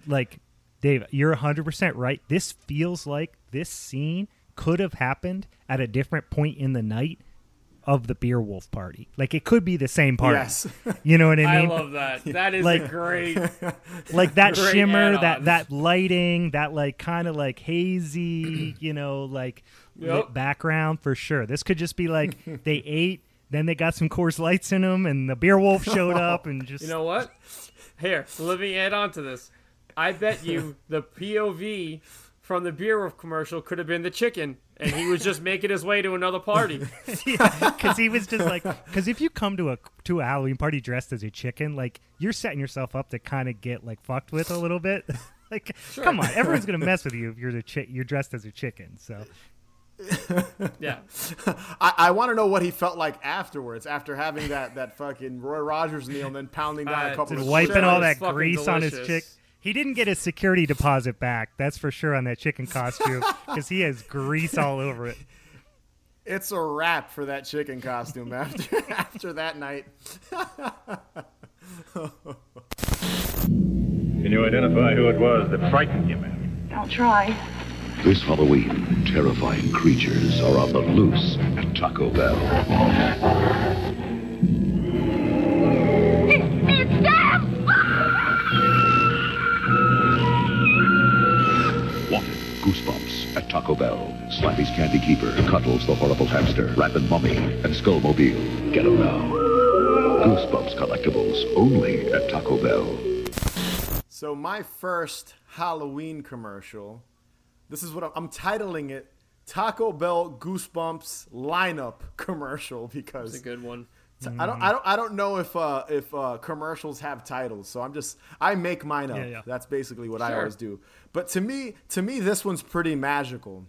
like Dave, you're 100% right. This feels like this scene could have happened at a different point in the night of the Beer Wolf party. Like it could be the same party. Yes. You know what I mean? I love that. That is Like- a great. like that Great shimmer, add-on. that that lighting, that like kind of like hazy, you know, like lit Yep. background for sure. This could just be like they ate, then they got some Coors Lights in them, and the Beer Wolf showed up and just You know what? Here, let me add on to this. I bet you the POV from the beer commercial could have been the chicken, and he was just making his way to another party. because he was just like because if you come to a to a Halloween party dressed as a chicken, like you're setting yourself up to kind of get like fucked with a little bit. like, come on, everyone's gonna mess with you if you're the chi- you're dressed as a chicken. So Yeah. I, I want to know what he felt like afterwards, after having that, that fucking Roy Rogers meal and then pounding down Uh, a couple just of wiping Sure, all that fucking grease on his chick. He didn't get his security deposit back. That's for sure on that chicken costume because he has grease all over it. It's a wrap for that chicken costume after after that night. Can you identify who it was that frightened you, ma'am? I'll try. This Halloween, terrifying creatures are on the loose at Taco Bell. It's them! Goosebumps at Taco Bell. Slappy's Candy Keeper, Cuddles the Horrible Hamster, Rapid Mummy, and Skullmobile. Get 'em now. Goosebumps collectibles only at Taco Bell. So my first Halloween commercial. This is what I'm, I'm titling it: Taco Bell Goosebumps lineup commercial because It's a good one. t- I don't I don't I don't know if uh, if uh, commercials have titles, so I'm just I make mine up. Yeah, yeah. That's basically what I always do. But to me to me this one's pretty magical.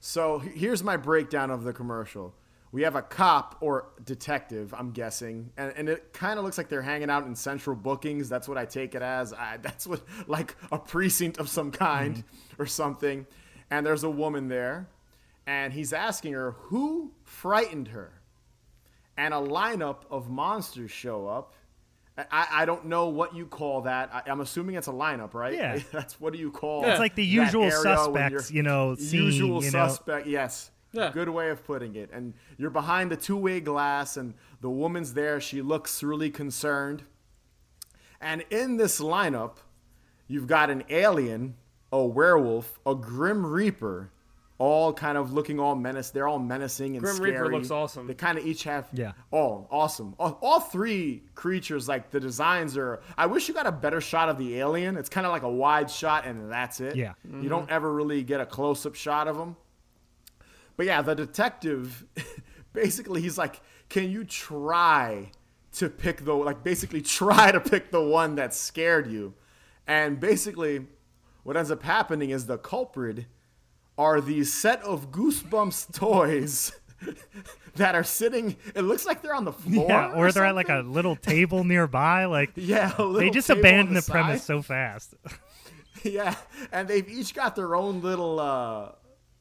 So here's my breakdown of the commercial. We have a cop or detective, I'm guessing, and, and it kind of looks like they're hanging out in central bookings. That's what I take it as. I, that's what like a precinct of some kind mm-hmm. or something. And there's a woman there, and he's asking her who frightened her and a lineup of monsters show up. I, I don't know what you call that. I, I'm assuming it's a lineup, right? Yeah. That's what do you call? It's like the usual suspects, you're- you know, scene, usual you know. suspect. Yes. Yeah. Good way of putting it. And you're behind the two-way glass, and the woman's there. She looks really concerned. And in this lineup, you've got an alien, a werewolf, a grim reaper, all kind of looking all menace. They're all menacing and Grim scary. Reaper looks awesome. They kind of each have Yeah. Oh, awesome! All, all three creatures, like the designs are. I wish you got a better shot of the alien. It's kind of like a wide shot, and that's it. Yeah. You don't mm-hmm. ever really get a close-up shot of them. But yeah, the detective, basically, he's like, "Can you try to pick the like? Basically, try to pick the one that scared you." And basically, what ends up happening is the culprit are these set of Goosebumps toys that are sitting. It looks like they're on the floor. Yeah, or they're at like a little table nearby. Like Yeah, they just abandoned the the, premise so fast. yeah, and they've each got their own little uh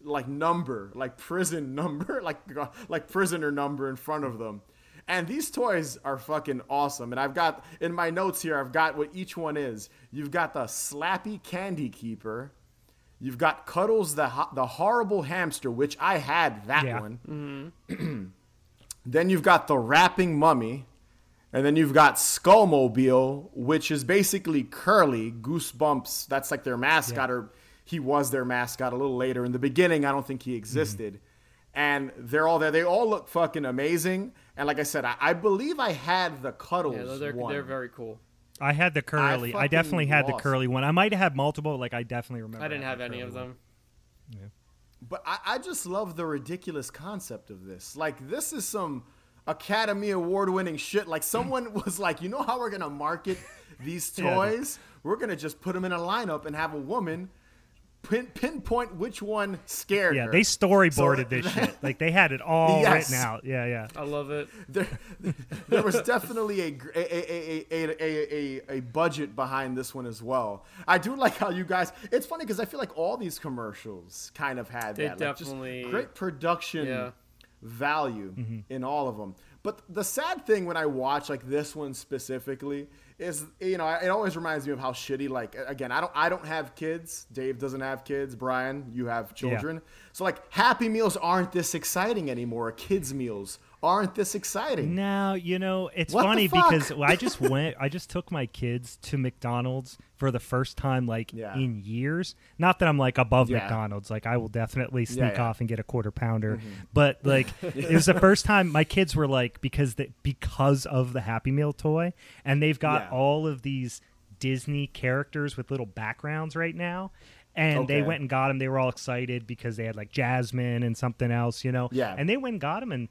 like number, like prison number, like like prisoner number in front of them. And these toys are fucking awesome. And I've got in my notes here, I've got what each one is. You've got the Slappy Candy Keeper. You've got Cuddles the ho- the horrible hamster, which I had that Yeah. one. Mm-hmm. then you've got the rapping mummy. And then you've got Skullmobile, which is basically Curly, Goosebumps. That's like their mascot, or he was their mascot a little later. In the beginning, I don't think he existed. Mm-hmm. And they're all there. They all look fucking amazing. And like I said, I, I believe I had the Cuddles Yeah, they're, one. they're very cool. I had the curly. I, fucking definitely had the curly one. I might have had multiple. Like I definitely remember. I didn't have any of curly them. But I, I just love the ridiculous concept of this. Like, this is some Academy Award winning shit. Like, someone was like, you know how we're going to market these Yeah. toys? We're going to just put them in a lineup and have a woman pin, pinpoint which one scared Yeah, her. they storyboarded So this shit. Like they had it all Yes. written out. Yeah, yeah. I love it. there, there was definitely a, gr- a, a, a, a, a, a budget behind this one as well. I do like how you guys. It's funny because I feel like all these commercials kind of had They that. like, just definitely- great production Yeah. Value Mm-hmm. in all of them. But the sad thing when I watch like this one specifically is you know it always reminds me of how shitty like again I don't I don't have kids. Dave doesn't have kids. Brian, you have children. So like Happy Meals aren't this exciting anymore. Kids meals aren't this exciting. Now you know it's What funny because I just went. I just took my kids to McDonald's for the first time like Yeah. in years. Not that I'm like above Yeah. McDonald's. Like I will definitely sneak Yeah, Mm-hmm. off and get a quarter pounder. But like it was the first time my kids were like because the, because of the Happy Meal toy, and they've got all of these Disney characters with little backgrounds right now. And they went and got them. They were all excited because they had like Jasmine and something else, you know. Yeah. And they went and got them, and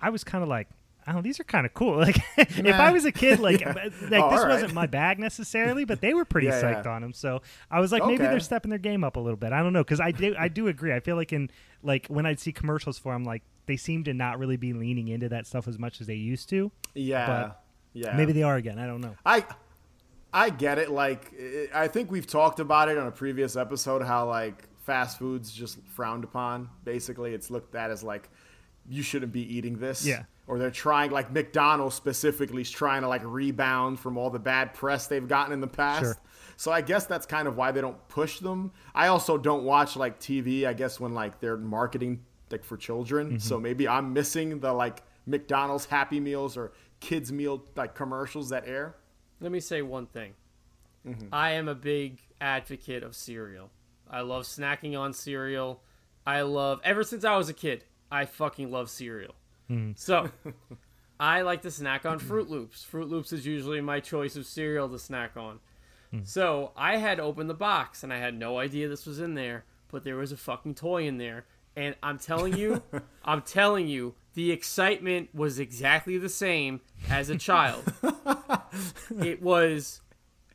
I was kind of like, oh, these are kind of cool. Like, if Nah. I was a kid, like, Yeah. like this right. wasn't my bag necessarily, but they were pretty Yeah, psyched yeah. on them. So I was like, maybe they're stepping their game up a little bit. I don't know, because I do, I do agree. I feel like in like when I'd see commercials for them, like they seem to not really be leaning into that stuff as much as they used to. Yeah. But yeah. Maybe they are again. I don't know. I I get it. Like i I think we've talked about it on a previous episode how like fast foods just frowned upon. Basically, it's looked at as like you shouldn't be eating this. Yeah. Or they're trying like McDonald's specifically is trying to like rebound from all the bad press they've gotten in the past. Sure. So I guess that's kind of why they don't push them. I also don't watch like TV. I guess when like they're marketing like for children. Mm-hmm. So maybe I'm missing the like McDonald's Happy Meals or kids meal like commercials that air. Let me say one thing. Mm-hmm. I am a big advocate of cereal. I love snacking on cereal. I love ever since I was a kid. I fucking love cereal. So I like to snack on Froot Loops. Froot Loops is usually my choice of cereal to snack on. So I had opened the box and I had no idea this was in there, but there was a fucking toy in there. And I'm telling you, I'm telling you, the excitement was exactly the same as a child. it was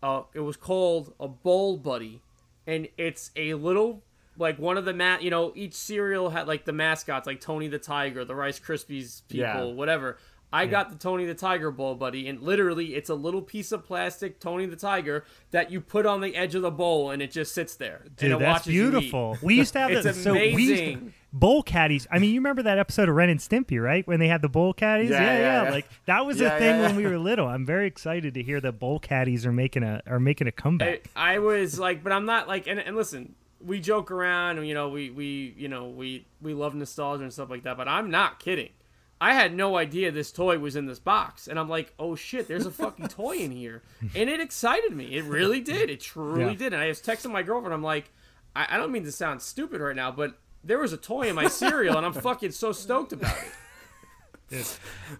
uh, it was called a bowl buddy and it's a little like one of the ma- you know each cereal had like the mascots like tony the tiger the rice krispies people Yeah. whatever i got the tony the tiger bowl buddy and literally it's a little piece of plastic tony the tiger that you put on the edge of the bowl and it just sits there and Dude, it that's watches you eat. beautiful. We used to have it's that. So we to, amazing bowl caddies. I mean, you remember that episode of Ren and Stimpy, right? When they had the bowl caddies. Yeah, Yeah, yeah, yeah. Like that was Yeah, a thing yeah, when we were little. I'm very excited to hear that bowl caddies are making a are making a comeback. I, I was like, but I'm not like, and, and listen, we joke around, and you know, we we you know we we love nostalgia and stuff like that, but I'm not kidding. I had no idea this toy was in this box, and I'm like, oh shit, there's a fucking toy in here, and it excited me. It really did. It truly Yeah. did. And I was texting my girlfriend. I'm like, I, I don't mean to sound stupid right now, but there was a toy in my cereal, and I'm fucking so stoked about it.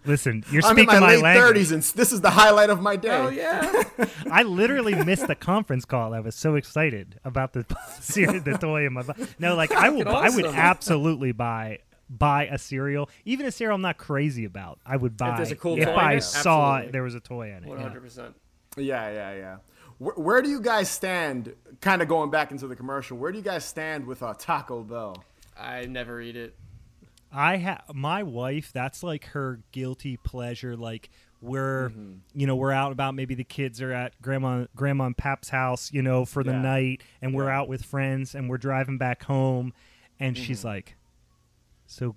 Listen, you're I'm in speaking my my, late language. 30s and this is the highlight of my day. Hell yeah! I literally missed the conference call. I was so excited about the the toy in my. bo- No, like I will. Fucking I would absolutely buy buy a cereal, even a cereal I'm not crazy about. I would buy there's a cool if toy I it, saw absolutely. there was a toy in it. Hundred percent. Yeah, yeah, yeah. Where, where do you guys stand? Kind of going back into the commercial. Where do you guys stand with uh, Taco Bell? I never eat it. I have my wife. That's like her guilty pleasure. Like we're, Mm-hmm. you know, we're out about. Maybe the kids are at grandma, grandma and pap's house, you know, for the Yeah. night, and we're out with friends, and we're driving back home, and Mm-hmm. she's like, "So,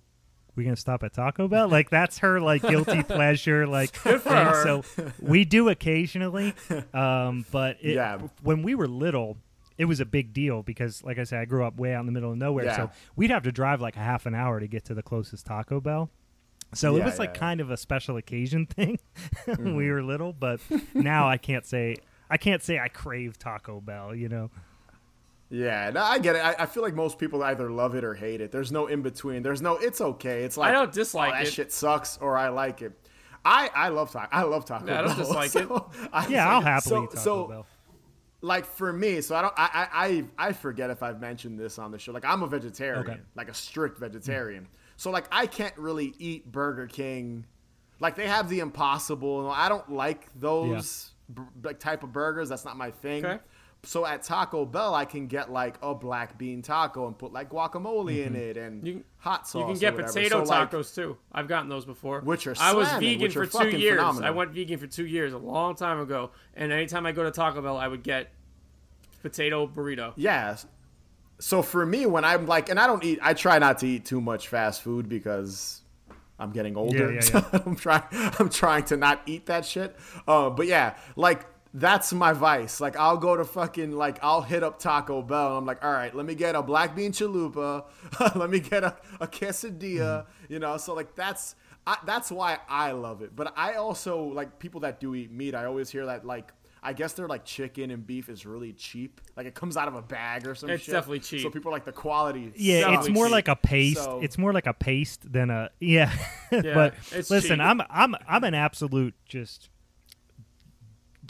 we gonna stop at Taco Bell?" Like that's her like guilty pleasure. Like, for and her. so we do occasionally, um, but it, Yeah. when we were little. It was a big deal because, like I said, I grew up way out in the middle of nowhere. Yeah. So we'd have to drive like a half an hour to get to the closest Taco Bell. So it Yeah, was like yeah, yeah. kind of a special occasion thing when Mm-hmm. we were little, but now I can't say I can't say I crave Taco Bell, you know. Yeah, no, I get it. I, I feel like most people either love it or hate it. There's no in between. There's no. It's okay. It's like I don't dislike oh, that it. shit sucks or I like it. I I love taco. I love Taco Yeah, I don't dislike it. I- Yeah, I'll happily so, Taco so, Bell. Like for me, so I don't. I, I I forget if I've mentioned this on the show. Like I'm a vegetarian, Okay. like a strict mm. vegetarian. So like I can't really eat Burger King. Like they have the Impossible. and I don't like those b- like type of burgers. That's not my thing. Okay. So at Taco Bell, I can get like a black bean taco and put like guacamole in Mm-hmm. it and You can- hot sauce. You can get whatever. potato So, like, tacos too. I've gotten those before. Which are I was vegan for two years. phenomenal. I went vegan for two years, a long time ago. And anytime I go to Taco Bell, I would get potato burrito. Yes. So for me, when I'm like, and I don't eat, I try not to eat too much fast food because I'm getting older. yeah, so I'm trying. I'm trying to not eat that shit. Uh, but yeah, like that's my vice. Like I'll go to fucking like I'll hit up Taco Bell. I'm like, all right, let me get a black bean chalupa. let me get a, a quesadilla. Mm-hmm. You know, so like that's I, that's why I love it. But I also like people that do eat meat. I always hear that like. I guess they're like chicken and beef is really cheap. Like it comes out of a bag or some It's shit. definitely cheap. So people are like the quality. Yeah, it's more like a paste. So- It's more like a paste than a yeah. Yeah, but listen, cheap. I'm I'm I'm an absolute just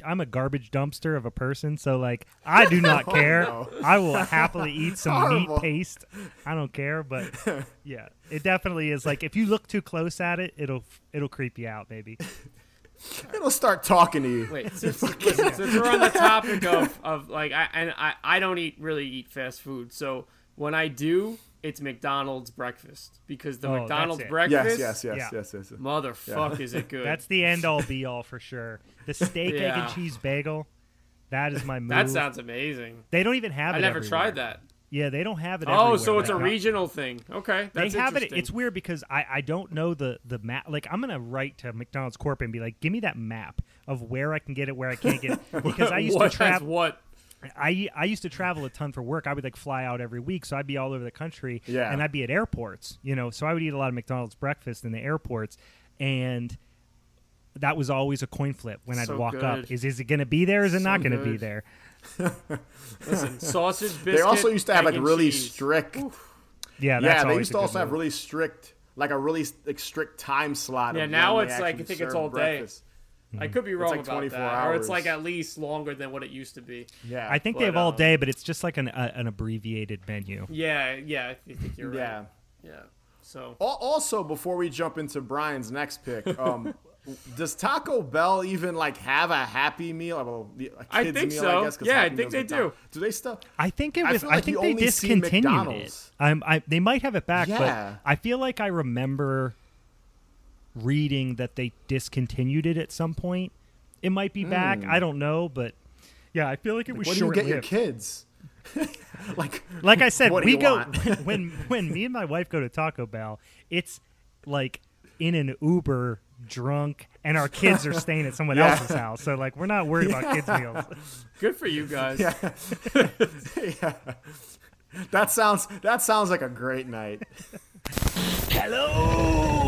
I'm a garbage dumpster of a person, so like I do not oh, care. Oh, no. I will happily eat some Horrible. meat paste. I don't care, but yeah, it definitely is like if you look too close at it, it'll it'll creep you out, maybe. It'll start talking to you. Wait, since, listen, since we're on the topic of, of like, I and I, I don't eat really eat fast food. So when I do, it's McDonald's breakfast because the Oh, McDonald's breakfast, Yes, yes, yes, Yeah. yes, yes. yes. motherfuck, is it good? That's the end all be all for sure. The steak, egg, and cheese bagel. That is my move. that sounds amazing. They don't even have it. I never everywhere. tried that. Yeah, they don't have it. Oh, everywhere so it's a right now. regional thing. Okay, that's they have it. interesting. It's weird because I, I don't know the the map. Like I'm gonna write to McDonald's Corp and be like, give me that map of where I can get it, where I can't get it. Because I used what to has travel. what? I I used to travel a ton for work. I would like fly out every week, so I'd be all over the country. Yeah. and I'd be at airports. You know, so I would eat a lot of McDonald's breakfast in the airports, and that was always a coin flip when I'd So walk up. good. Is is it going to be there? Is it not So going to be good. there? Listen, sausage biscuit. They also used to have egg like and really cheese. strict. Yeah, that's yeah, they always used a to good also have move. really strict, like a really like strict time slot. Yeah, of now they it's like, I actually think it's serve all day. breakfast. I could be wrong like about 24 that, or it's like at least longer than what it used to be. Yeah, I think But, they have all um, day, but it's just like an uh, an abbreviated menu. Yeah, yeah, I think you're right. Yeah. Yeah. So Also, before we jump into Brian's next pick, um, does Taco Bell even like have a Happy Meal? Well, the- a I kids think meal, so. I guess, 'cause Yeah, I think they McDonald's. do. Do they still? I think it I was. I, like think they discontinued it. McDonald's. I'm, I, they might have it back, Yeah. but I feel like I remember reading that they discontinued it at some point. It might be back. Hmm. I don't know, but yeah, I feel like it was What do you short get your kids? like, Like I said, What we go want? when when me and my wife go to Taco Bell. It's like in an Uber, drunk, and our kids are staying at someone Yeah. else's house. So like, we're not worried about kids meals. good for you guys. yeah. That sounds that sounds like a great night. Hello!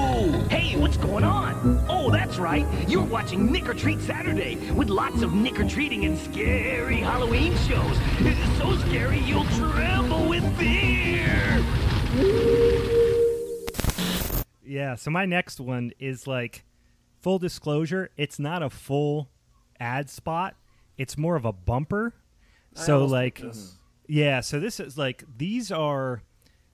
Hey, what's going on? Oh, that's right. You're watching Nick or Treat Saturday with lots of Nick or Treating and scary Halloween shows. It's So scary you'll tremble with fear. Yeah, so my next one is like full disclosure, it's not a full ad spot. It's more of a bumper. So like this. yeah, so this is like these are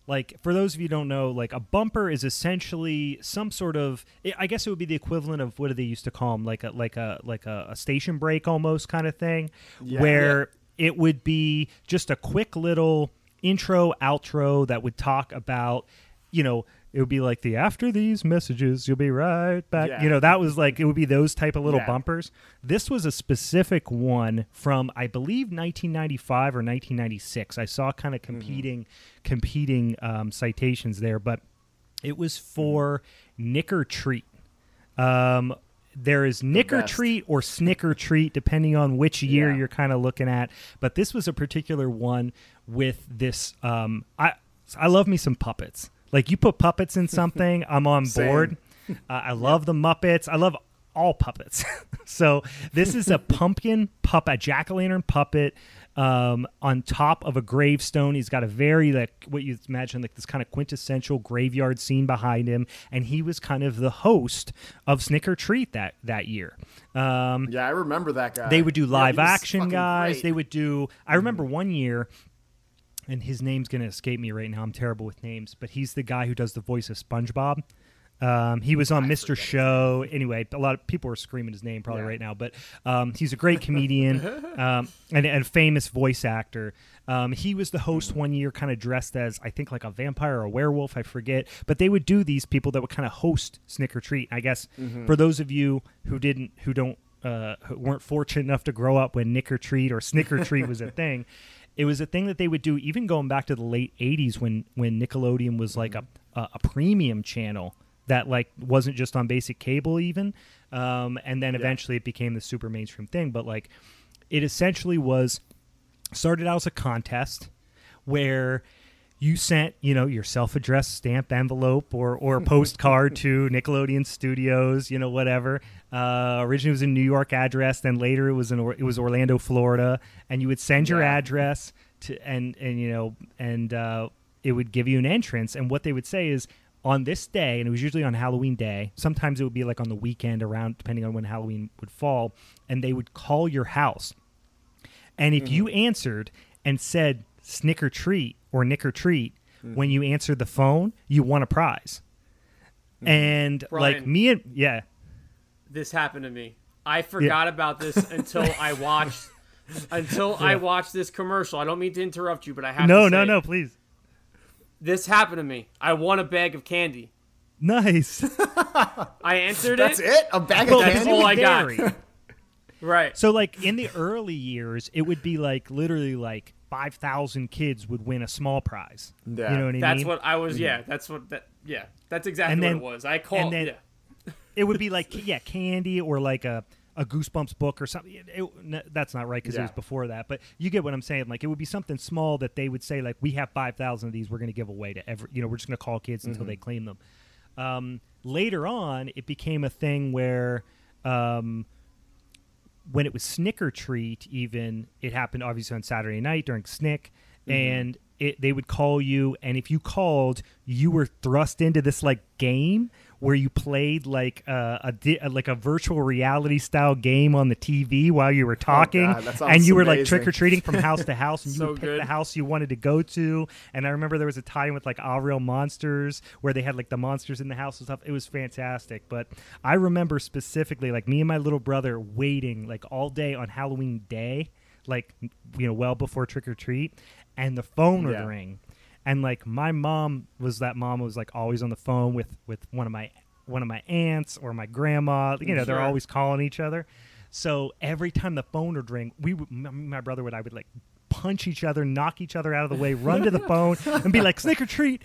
like for those of you who don't know, like a bumper is essentially some sort of I- guess it would be the equivalent of what do they used to call them like a like a like a, a station break almost kind of thing Yeah. where it would be just a quick little intro outro that would talk about you know it would be like the after these messages you'll be right back Yeah. you know that was like it would be those type of little Yeah. bumpers this was a specific one from i believe 1995 or 1996 i saw kind of competing competing um, citations there but it was for nick or treat um, there is or best. treat or snicker treat, depending on which year Yeah. you're kind of looking at. But this was a particular one with this. Um, I I love me some puppets. Like you put puppets in something, I'm on Same. board. Uh, I love the Muppets. I love all puppets. so this is a pumpkin puppet, a jack o' lantern puppet. Um, on top of a gravestone, he's got a very like what you imagine like this kind of quintessential graveyard scene behind him, and he was kind of the host of Snicker Treat that that year. Um, Yeah, I remember that guy. they would do live was action guys. great. They would do. I remember one year, and his name's gonna escape me right now. I'm terrible with names, but he's the guy who does the voice of SpongeBob. Um, he was on Mr. Show. Anyway, a lot of people are screaming his name probably Yeah. right now, but um, he's a great comedian um, and, and famous voice actor. Um, he was the host one year, kind of dressed as I think like a vampire or a werewolf, I forget. But they would do these people that would kind of host Snicker Treat. I guess for those of you who didn't, who don't, uh, who weren't fortunate enough to grow up when Nick or Treat or Snicker Treat was a thing. It was a thing that they would do even going back to the late '80s when when Nickelodeon was like a a, a premium channel that like wasn't just on basic cable even, um, and then eventually it became the super mainstream thing. But like, it essentially was started out as a contest where you sent you know your self-addressed stamp envelope or or postcard to Nickelodeon Studios, you know whatever. Uh, originally it was a New York address, then later it was in Or- it was Orlando, Florida, and you would send your Yeah. address to and and you know and uh, it would give you an entrance. And what they would say is on this day, and it was usually on Halloween day. Sometimes it would be like on the weekend around, depending on when Halloween would fall, and they would call your house. And if you answered and said snicker treat or nick or treat when you answered the phone, you won a prize. And like me and yeah, This happened to me. I forgot about this until I watched until I watched this commercial. I don't mean to interrupt you, but I have no, to no, say no, please. This happened to me. I won a bag of candy. Nice. I answered That's it. That's it. A bag Well, of because That's candy. all would I got. Right. So like in the early years, it would be like literally like five thousand kids would win a small prize. Yeah. You know what I That's mean? That's what I was. Yeah. That's what that. Yeah. That's exactly And then- what it was. I called. then- yeah. It would be like yeah, candy or like a a Goosebumps book or something. It- it- n- that's not right because it was before that. But you get what I'm saying. Like it would be something small that they would say like we have five thousand of these. We're going to give away to every. You know, we're just going to call kids until they claim them. Um, later on, it became a thing where. Um, when it was Snicker Treat, even it happened obviously on Saturday night during Snick, and it, they would call you, and if you called, you were thrust into this like game where you played like uh, a di- uh, like a virtual reality style game on the TV while you were talking, God, that and you were like trick or treating from house to house, and you So would pick good. the house you wanted to go to. And I remember there was a tie-in with like Real Monsters where they had like the monsters in the house and stuff. It was fantastic. But I remember specifically like me and my little brother waiting like all day on Halloween day, like you know, well before trick or treat, and the phone would Yeah. ring. And like my mom was that mom was like always on the phone with with one of my one of my aunts or my grandma. You know, they're always calling each other. So every time the phone would ring, we would, my brother would I would like punch each other, knock each other out of the way, run to the phone, and be like snicker treat.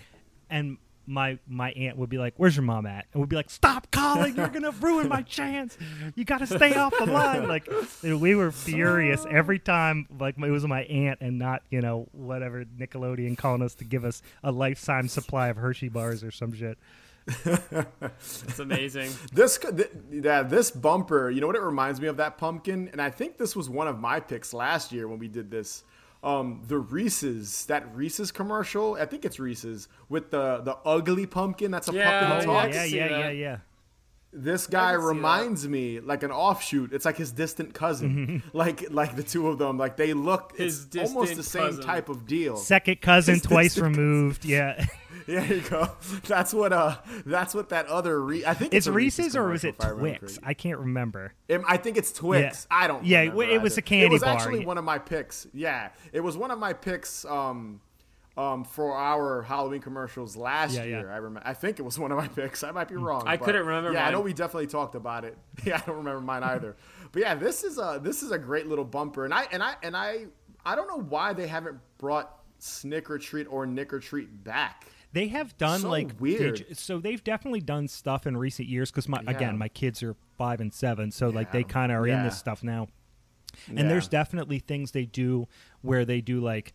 And my my aunt would be like, "Where's your mom at?" And we'd be like, "Stop calling! You're gonna ruin my chance. You got to stay off the line." Like we were furious every time. Like it was my aunt and not you know whatever Nickelodeon calling us to give us a lifetime supply of Hershey bars or some shit. It's amazing. This th- yeah, this bumper. You know what it reminds me of that pumpkin, and I think this was one of my picks last year when we did this. Um, the Reese's that Reese's commercial. I think it's Reese's with the the ugly pumpkin. That's a Yeah, pumpkin that oh, yeah, talks. can yeah, yeah, yeah, yeah. This guy can that. reminds me like an offshoot. It's like his distant cousin. like like the two of them. Like they look. His it's almost distant the same cousin. type of deal. Second cousin, His twice distant removed. Yeah. There you go. That's what uh. That's what that other. Re- I think It's it's, a Reese's or was it if I Twix? I can't remember. It- I think it's Twix. Yeah. I don't. Yeah, remember it was a candy It was bar. actually one of my picks. Yeah, it was one of my picks. Um, um, for our Halloween commercials last Yeah, yeah. year. I remember. I think it was one of my picks. I might be wrong. I but couldn't remember Yeah, I know we definitely talked about it. Yeah, I don't remember mine either. But yeah, this is a this is a great little bumper, and I and I and I I don't know why they haven't brought Snicker Treat or Nick or Treat back. They have done So like weird. dig- so they've definitely done stuff in recent years because my Yeah. again my kids are five and seven, so like they kind of are in this stuff now. And Yeah. there's definitely things they do where they do like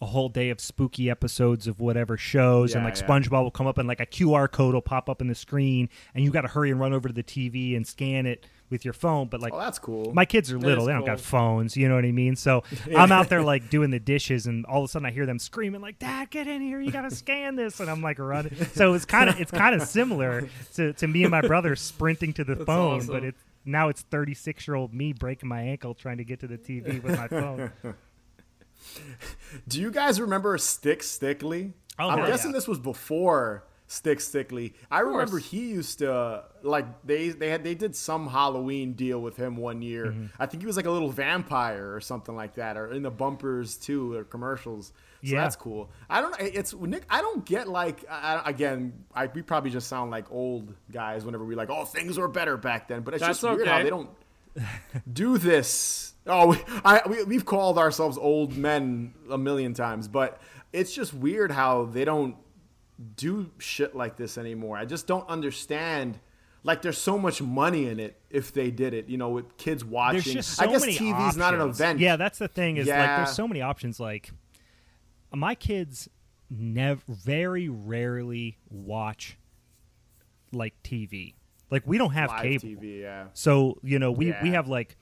a whole day of spooky episodes of whatever shows, and Yeah, like yeah. SpongeBob will come up and like a QR code will pop up in the screen, and you got to hurry and run over to the TV and scan it with your phone. But like, Oh, that's cool. my kids are little; they don't got phones. You know what I mean? So I'm out there like doing the dishes, and all of a sudden I hear them screaming like, "Dad, get in here! You got to scan this!" And I'm like running. So it's kind of it's kind of similar to, to me and my brother sprinting to the phone, awesome. but it's now it's 36 year old me breaking my ankle trying to get to the TV with my phone. Do you guys remember Stick Stickly? Oh, I'm guessing yeah. this was before Stick Stickly. I remember he used to like they they had they did some Halloween deal with him one year. Mm-hmm. I think he was like a little vampire or something like that, or in the bumpers too, or commercials. So Yeah. that's cool. I don't. It's Nick. I don't get like. I, again, I, we probably just sound like old guys whenever we like. Oh, things were better back then. But it's That's just weird how they don't do this. Oh, we, I, we, we've called ourselves old men a million times, but it's just weird how they don't do shit like this anymore. I just don't understand. Like, there's so much money in it if they did it. You know, with kids watching. There's just so I guess many TV's not an event. Yeah, that's the thing. Is like there's so many options. Like my kids never, very rarely watch like TV. Like we don't have Live cable. TV, yeah. So you know we we have like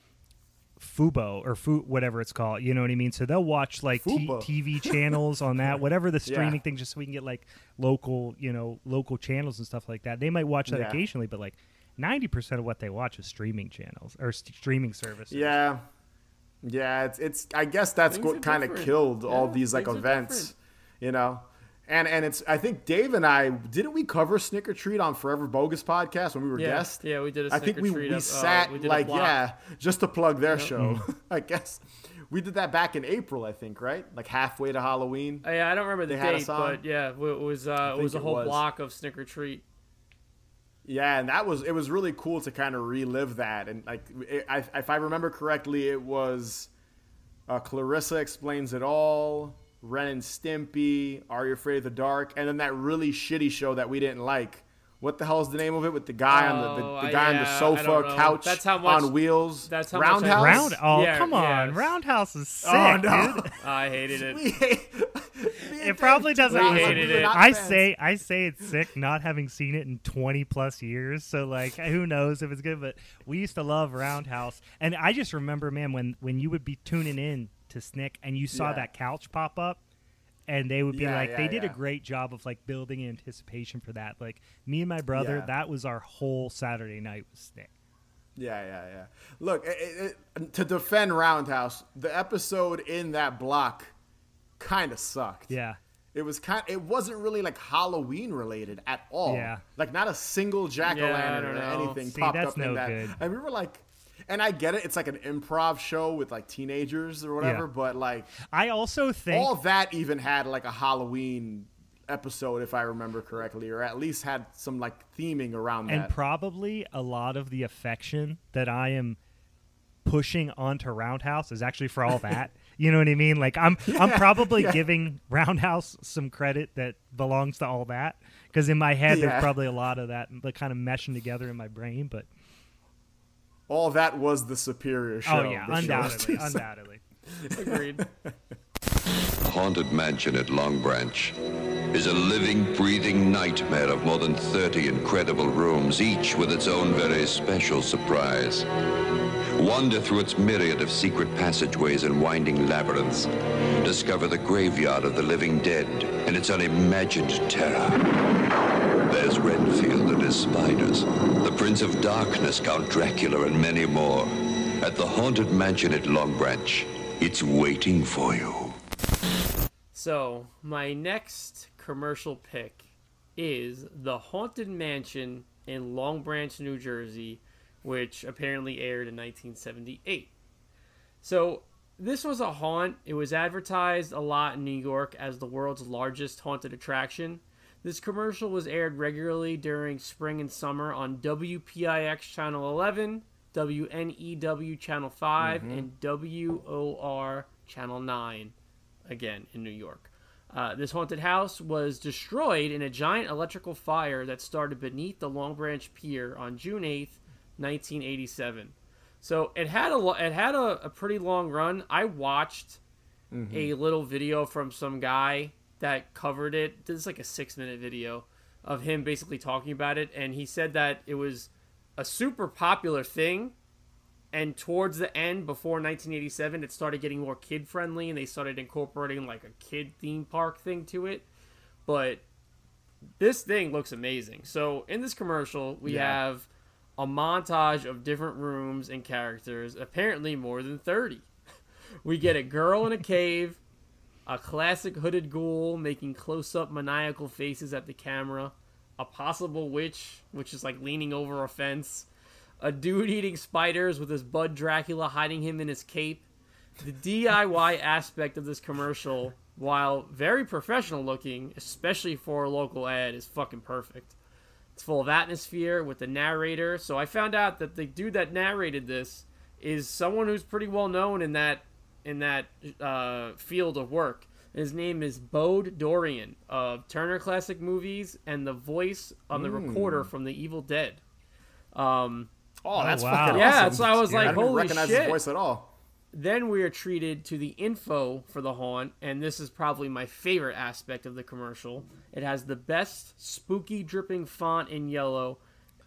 Fubo or Fu whatever it's called. You know what I mean? So they'll watch like t- TV channels on that, whatever the Yeah. streaming thing, just so we can get like local, you know, local channels and stuff like that. They might watch that Yeah. occasionally, but like ninety percent of what they watch is streaming channels or st- streaming services. Yeah, yeah. It's it's. I guess that's Things what kind of different. killed all these like events. You know, and and it's. I think Dave and I didn't we cover Snicker Treat on Forever Bogus podcast when we were Yeah, guests. yeah, we did a I think we Treat we up- uh, sat we like yeah, just to plug their Yep. show. I guess we did that back in April. I think right, like halfway to Halloween. Uh, yeah, I don't remember the date, but yeah, it was uh, it was a whole was. block of Snicker Treat. Yeah, and that was it was really cool to kind of relive that. And like, it, I, if I remember correctly, it was uh, Clarissa explains it all, Ren and Stimpy, Are You Afraid of the Dark, and then that really shitty show that we didn't like. What the hell is the name of it with the guy on the, the, Oh, the I- guy on the sofa couch That's how much- on wheels? that's how much I- Roundhouse. Round oh Yeah, come on, yes. Roundhouse is oh, sick, Oh, no. dude. Oh, I hated it. Hate- It probably doesn't. We hated it. I fans. say I say it's sick not having seen it in 20 plus years. So like, who knows if it's good? But we used to love Roundhouse, and I just remember, man, when when you would be tuning in to Snick and you saw Yeah. that couch pop up. And they would be Yeah, like, yeah, they did yeah. a great job of like building anticipation for that. Like me and my brother, Yeah. that was our whole Saturday night with Snick. Yeah, yeah, yeah. Look, it, it, it- to defend Roundhouse, the episode in that block kind of sucked. Yeah, It was kind. It wasn't really like Halloween related at all. Yeah. Like not a single jack o' lantern don't or know. anything See, popped that's up in no that. good. And we were like, and I get it. It's like an improv show with like teenagers or whatever. Yeah. But like I also think all that even had like a Halloween episode, if I remember correctly, or at least had some like theming around and that. probably a lot of the affection that I am pushing onto Roundhouse is actually for all that. you know what I mean? Like I'm I'm probably giving Roundhouse some credit that belongs to all that because in my head Yeah. there's probably a lot of that like kind of meshing together in my brain. But all that was the superior oh, show. oh yeah, the show undoubtedly, undoubtedly. Agreed. The haunted Mansion at Long Branch is a living, breathing nightmare of more than 30 incredible rooms, each with its own very special surprise. Wander through its myriad of secret passageways and winding labyrinths. Discover the graveyard of the living dead and its unimagined terror. There's Renfield and his spiders, the Prince of Darkness, Count Dracula, and many more. At the Haunted Mansion at Long Branch, it's waiting for you. So, my next commercial pick is The Haunted Mansion in Long Branch, New Jersey, which apparently aired in 1978. So, this was a haunt. It was advertised a lot in New York as the world's largest haunted attraction. This commercial was aired regularly during spring and summer on WPIX Channel 11, WNEW Channel 5, and WOR Channel 9 again in New York. Uh, this haunted house was destroyed in a giant electrical fire that started beneath the Long Branch Pier on June 8th, 1987. So it had a lo- it had a, a pretty long run. I watched a little video from some guy that covered it. This is like a six minute video of him basically talking about it, and he said that it was a super popular thing and towards the end before 1987 it started getting more kid friendly and they started incorporating like a kid theme park thing to it but this thing looks amazing so in this commercial we Yeah. have a montage of different rooms and characters apparently more than 30 we get a girl in a cave a classic hooded ghoul making close-up maniacal faces at the camera a possible witch which is like leaning over a fence a dude eating spiders with his bud Dracula hiding him in his cape. The DIY aspect of this commercial, while very professional looking, especially for a local ad, is fucking perfect. It's full of atmosphere with the narrator. So I found out that the dude that narrated this is someone who's pretty well known in that in that uh, field of work. His name is Bob Dorian of Turner Classic Movies and the voice on the recorder from The Evil Dead. Um, Oh, that's wow. fucking Yeah, awesome. so I was like, I didn't holy recognize shit. his voice at all. then we are treated to the info for the haunt, and this is probably my favorite aspect of the commercial. It has the best spooky dripping font in yellow,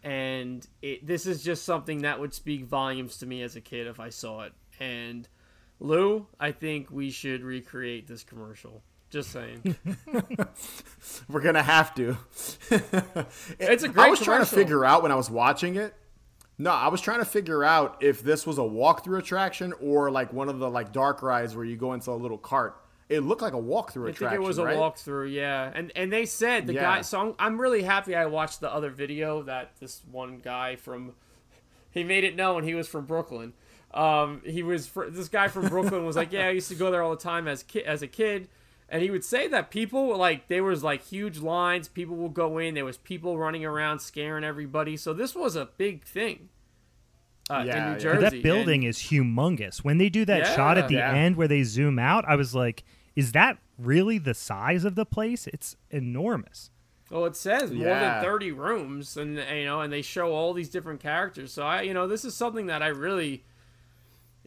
and it, this is just something that would speak volumes to me as a kid if I saw it. And Lou, I think we should recreate this commercial. Just saying. We're gonna have to. It's a I great was trying to figure out when I was watching it. No, I was trying to figure out if this was a walkthrough attraction or like one of the like dark rides where you go into a little cart. It looked like a walkthrough I think it was a right? walkthrough, yeah. And and they said the Yeah. guy. So I'm, I'm really happy I watched the other video that this one guy from. He made it known he was from Brooklyn. Um, he was fr- this guy from Brooklyn was like, yeah, I used to go there all the time as ki- as a kid, and he would say that people like there was like huge lines. People would go in. There was people running around scaring everybody. So this was a big thing. Uh, Yeah, in. New But Jersey. that building is humongous. When they do that shot at the Yeah. end where they zoom out, I was like, is that really the size of the place? It's enormous. Well, it says more Yeah. than thirty rooms, and you know, and they show all these different characters. So I, you know, this is something that I really,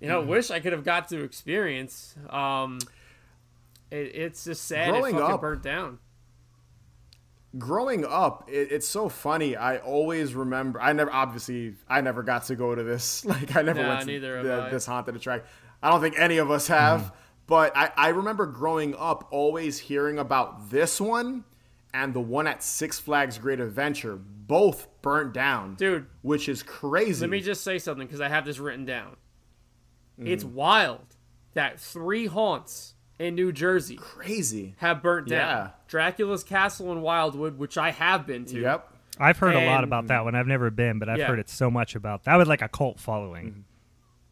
you know, Mm-hmm. wish I could have got to experience. Um, it, it's just sad Growing it fucking up- burnt down. growing up it, it's so funny i always remember i never obviously i never got to go to this like i never Nah, went to neither have the, I. this haunted attraction i don't think any of us have but I, I remember growing up always hearing about this one and the one at six flags great adventure both burnt down Dude. which is crazy Let me just say something because I have this written down. Mm-hmm. It's wild that three haunts in New Jersey crazy have burnt down. Yeah. Dracula's Castle in Wildwood, which I have been to. yep I've heard a lot about that one. I've never been, but I've Yeah. heard it so much about that. Would like a cult following.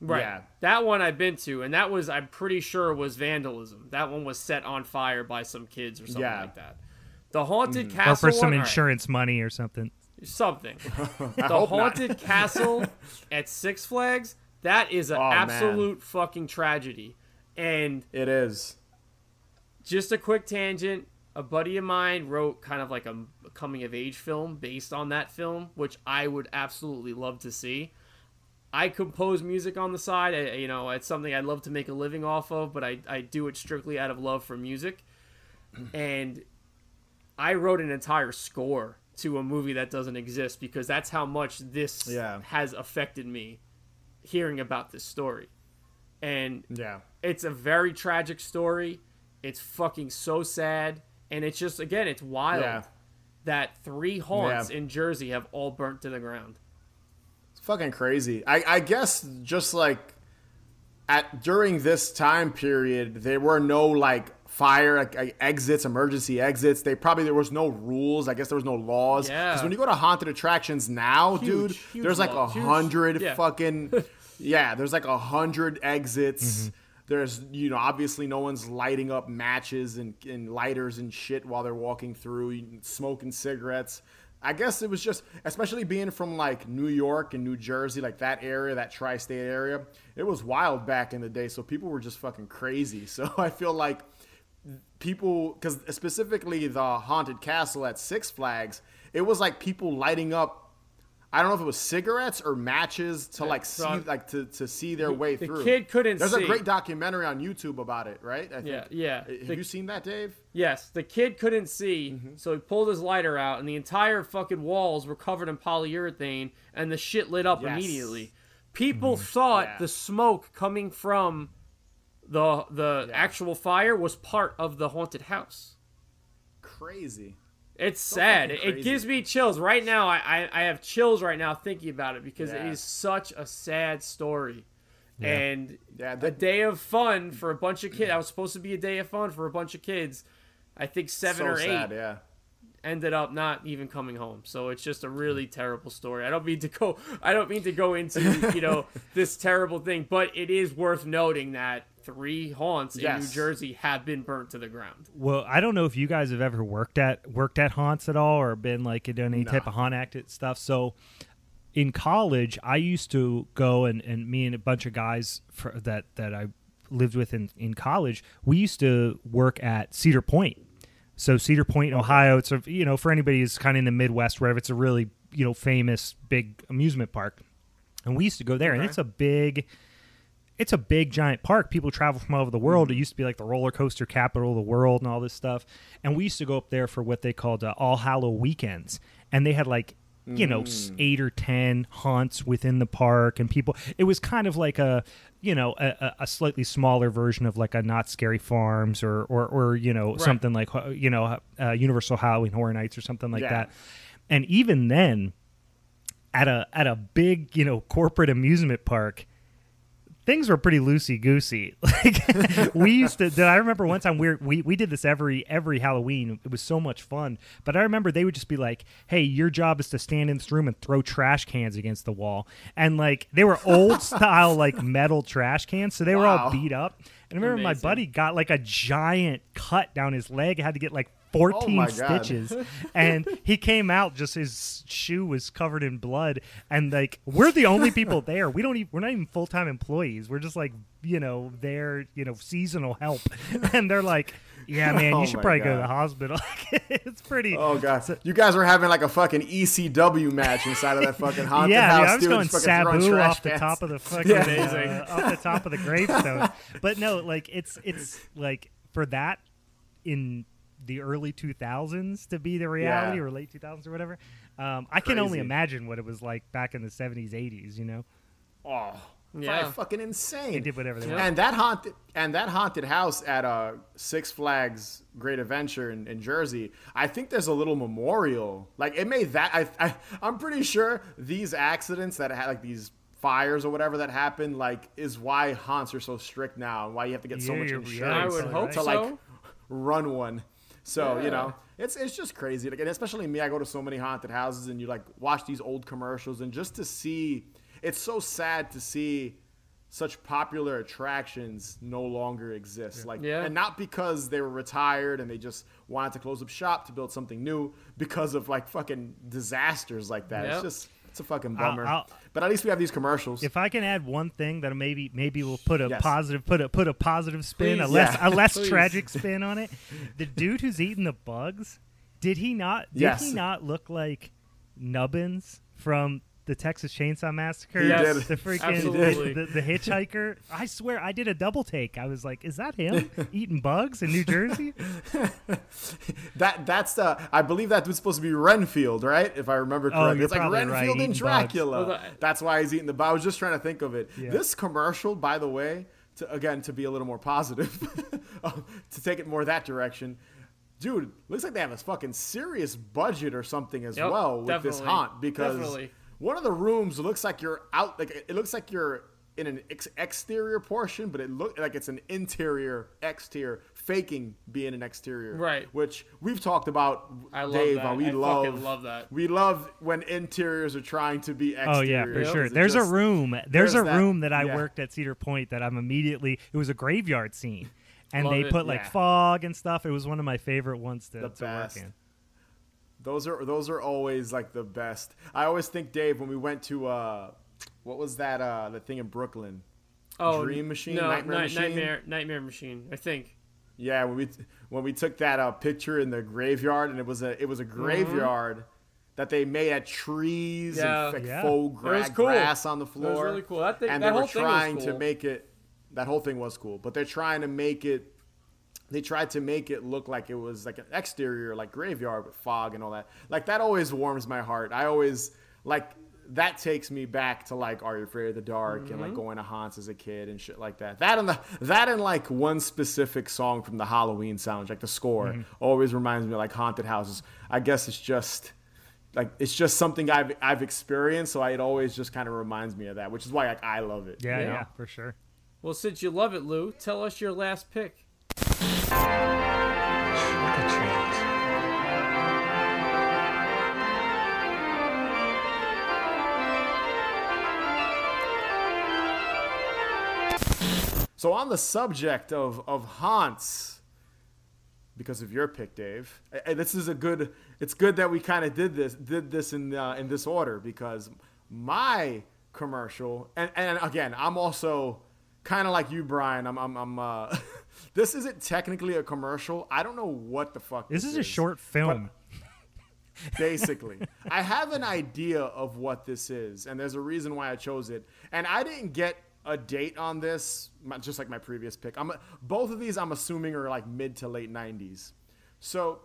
Right. Yeah. That one I've been to, and that was I'm pretty sure was vandalism. That one was set on fire by some kids or something Yeah. like that. The haunted Or castle or for some one- all right, insurance money or something. something. the haunted castle at Six Flags. That is an Oh, man. absolute fucking tragedy. And it is just a quick tangent. A buddy of mine wrote kind of like a coming of age film based on that film, which I would absolutely love to see. I compose music on the side. I, you know, it's something I'd love to make a living off of, but I, I do it strictly out of love for music. And I wrote an entire score to a movie that doesn't exist because that's how much this Yeah. has affected me hearing about this story. And yeah it's a very tragic story. It's fucking so sad, and it's just again, it's wild Yeah. that three haunts Yeah. in Jersey have all burnt to the ground. It's fucking crazy. I, I guess just like at during this time period, there were no like fire like, exits, emergency exits. They probably there was no rules. I guess there was no laws. Yeah. Because when you go to haunted attractions now, Huge, dude, huge there's like a hundred yeah. fucking yeah. There's like a hundred exits. Mm-hmm. There's you know obviously no one's lighting up matches and, and lighters and shit while they're walking through, smoking cigarettes. I guess it was just, especially being from like New York and New Jersey, like that area, that tri-state area. It was wild back in the day, so people were just fucking crazy. So I feel like people, because specifically the haunted castle at Six Flags, it was like people lighting up. I don't know if it was cigarettes or matches to like see so- like to, to see their way the through. The kid couldn't see. There's see. a great documentary on YouTube about it, right? I Yeah, think. yeah. Have The- you seen that, Dave? Yes, the kid couldn't see, Mm-hmm. so he pulled his lighter out, and the entire fucking walls were covered in polyurethane, and the shit lit up Yes. immediately. People thought Yeah. the smoke coming from the the actual fire was part of the haunted house. Crazy. It's sad. It gives me chills right now. I, I I have chills right now thinking about it because it Yeah. is such a sad story. And Yeah, a day of fun for a bunch of kids. That was supposed to be a day of fun for a bunch of kids. I think seven so or eight sad, yeah. Ended up not even coming home. So it's just a really terrible story. I don't mean to go I don't mean to go into, you know, this terrible thing, but it is worth noting that three haunts in New Jersey have been burnt to the ground. Well, I don't know if you guys have ever worked at worked at haunts at all, or been like in any type of haunt acted stuff. So, in college, I used to go and, and me and a bunch of guys for, that that I lived with in, in college, we used to work at Cedar Point. So Cedar Point, Ohio, it's a you know for anybody who's kind of in the Midwest, wherever it's a really you know famous big amusement park, and we used to go there, and it's a big, it's a big giant park. People travel from all over the world. Mm-hmm. It used to be like the roller coaster capital of the world and all this stuff. And we used to go up there for what they called uh, All Hallow weekends, and they had like you know Mm. eight or ten haunts within the park, and people. It was kind of like a you know a, a- slightly smaller version of like a Knott's Scary Farms or or, or you know Right. something like uh, you know uh, Universal Halloween Horror Nights or something like Yeah. that. And even then, at a at a big you know corporate amusement park things were pretty loosey goosey. Like we used to. I remember one time we, were, we we did this every every Halloween. It was so much fun. But I remember they would just be like, "Hey, your job is to stand in this room and throw trash cans against the wall." And like they were old style like metal trash cans, so they were all beat up. And I remember my buddy got like a giant cut down his leg. Had to get like 14 my God. stitches and he came out just his shoe was covered in blood and like we're the only people there we don't even we're not even full-time employees we're just like you know there you know seasonal help and they're like yeah man Oh you should my probably go to the hospital it's pretty Oh god, you guys were having like a fucking ECW match inside of that fucking haunted yeah, house. dude, I was going Sabu off the cans. top of the fucking Yeah. uh, off the top of the gravestone. but no, like it's it's like for that in the early 2000s to be the reality Yeah. or late 2000s or whatever. Um, I can only imagine what it was like back in the 70s, 80s. You know, Oh, Yeah. yeah, fucking insane. they did whatever they Yeah. And that haunted and that haunted house at uh, Six Flags Great Adventure in, in Jersey, I think there's a little memorial. Like it made that I, I I'm pretty sure these accidents that had like these fires or whatever that happened like is why haunts are so strict now and why you have to get so much you're- yeah, insurance I would hope to like so. run one. So Yeah. you know, it's it's just crazy. Like, and especially me, I go to so many haunted houses, and you like watch these old commercials, and just to see, it's so sad to see such popular attractions no longer exist. Like, Yeah. and not because they were retired and they just wanted to close up shop to build something new, because of like fucking disasters like that. Yep. It's just it's a fucking I'll- bummer. I'll- but at least we have these commercials. If I can add one thing that maybe maybe we'll put a Yes. positive put a put a positive spin, a less Yeah. a less tragic spin on it. The dude who's eating the bugs, did he not did Yes. he not look like Nubbins from the Texas Chainsaw Massacre? Yes, did. The freaking the, the hitchhiker. I swear I did a double take. I was like, is that him eating bugs in New Jersey? That that's the I believe that was supposed to be Renfield, right? If I remember Oh, correctly. you're it's like probably right, Renfield and eating bugs. Dracula. Well, that- that's why he's eating the. Bugs. I was just trying to think of it. Yeah. This commercial, by the way, to again to be a little more positive, um, to take it more that direction. Dude, looks like they have a fucking serious budget or something as Yep, well with this haunt because definitely. One of the rooms looks like you're out like it looks like you're in an ex- exterior portion, but it look like it's an interior exterior, faking being an exterior. Right. Which we've talked about. I love Dave, that. how we I love, fucking love that. We love when interiors are trying to be exterior. Oh yeah, for because sure. it There's a room. There's, there's a that- room that I yeah. worked at Cedar Point that I'm immediately. It was a graveyard scene, and Love they it, put like yeah. fog and stuff. It was one of my favorite ones to, The to work in. Those are those are always like the best. I always think Dave when we went to uh, what was that uh, the thing in Brooklyn? Oh, Dream Machine, no, Nightmare Night- Machine? Nightmare, Nightmare Machine. I think. Yeah, when we when we took that uh, picture in the graveyard, and it was a it was a graveyard that they made at trees Yeah. and like Yeah. faux gra- cool. grass on the floor. It was really cool. That thing- and that they were whole thing was trying to make it. That whole thing was cool, but they're trying to make it. They tried to make it look like it was like an exterior, like graveyard with fog and all that. Like that always warms my heart. I always like that takes me back to like Are You Afraid of the Dark and like Mm-hmm. going to haunts as a kid and shit like that. That and the that and like one specific song from the Halloween soundtrack, like the score Mm-hmm. always reminds me of like haunted houses. I guess it's just like it's just something I've I've experienced, so it always just kind of reminds me of that, which is why like I love it. Yeah, you yeah, know? for sure. Well, since you love it, Lou, tell us your last pick. So on the subject of of haunts, because of your pick, Dave, this is a good. It's good that we kind of did this did this in uh, in this order because my commercial and and again I'm also kind of like you, Brian. I'm, I'm, I'm uh, this isn't technically a commercial. I don't know what the fuck This is a short film. basically. I have an idea of what this is, and there's a reason why I chose it. And I didn't get a date on this, just like my previous pick. I'm both of these. I'm assuming are like mid to late '90s. So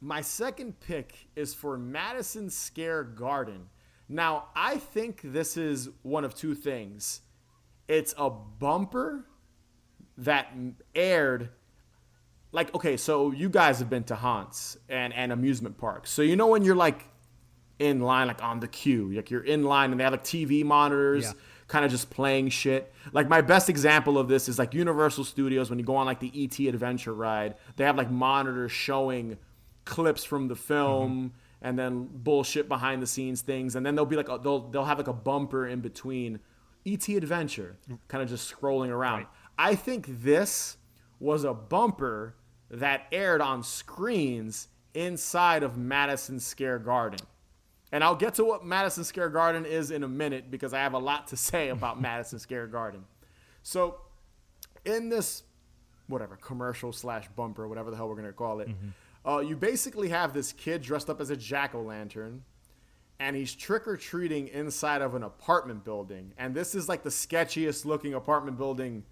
my second pick is for Madison Scare Garden. Now I think this is one of two things. It's a bumper that aired like okay so you guys have been to haunts and and amusement parks. So you know when you're like in line like on the queue like you're in line and they have like tv monitors Yeah. kind of just playing shit? Like my best example of this is like universal studios when you go on like the et adventure ride they have like monitors showing clips from the film mm-hmm. and then bullshit behind the scenes things and then they'll be like a, they'll they'll have like a bumper in between et adventure mm. kind of just scrolling around i think this was a bumper that aired on screens inside of Madison Square Garden. And I'll get to what Madison Scare Garden is in a minute because I have a lot to say about Madison Square Garden. So, in this, whatever, commercial slash bumper, whatever the hell we're going to call it, uh, you basically have this kid dressed up as a jack o' lantern and he's trick or treating inside of an apartment building. And this is like the sketchiest looking apartment building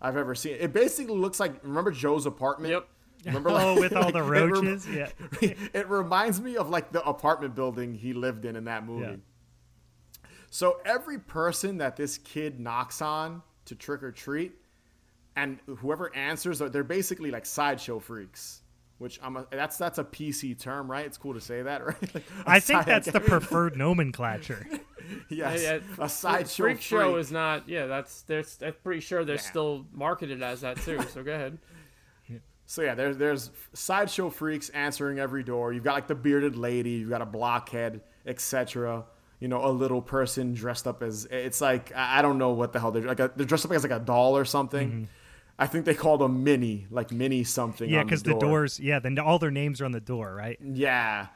I've ever seen. It basically looks like remember Joe's apartment. Yep. Remember, Oh, with all the it rem- roaches? Yeah. it reminds me of like the apartment building he lived in in that movie. Yeah. So every person that this kid knocks on to trick or treat, and whoever answers, they're basically like sideshow freaks. Which I'm a, that's that's a PC term, right? It's cool to say that, right? Like, a I think that's the preferred nomenclature. yes, Yeah, a sideshow freak show is not. Yeah, that's. There's. I'm pretty sure they're Yeah. still marketed as that too. So go ahead. So yeah, there's there's sideshow freaks answering every door. You've got like the bearded lady, you've got a blockhead, etc. You know, a little person dressed up as it's like I I don't know what the hell they're like. A, they're dressed up as like a doll or something. Mm-hmm. I think they called them mini, like mini something. Yeah, because because the doors. Yeah, then all their names are on the door, right? Yeah,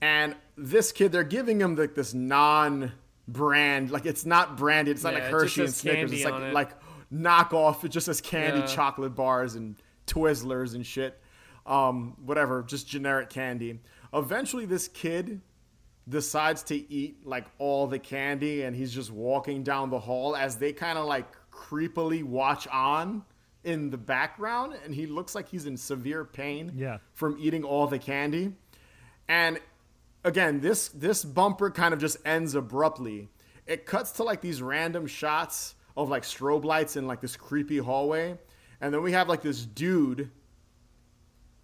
and this kid, they're giving him like this non-brand, like it's not branded. It's not Yeah, like Hershey and Snickers. It's like on it. like knockoff. It just says candy, Yeah. chocolate bars, and Twizzlers and shit. Um, whatever, just generic candy. Eventually, this kid decides to eat like all the candy, and he's just walking down the hall as they kind of like creepily watch on in the background, and he looks like he's in severe pain Yeah. from eating all the candy. And again, this this bumper kind of just ends abruptly. It cuts to like these random shots of like strobe lights in like this creepy hallway, and then we have like this dude.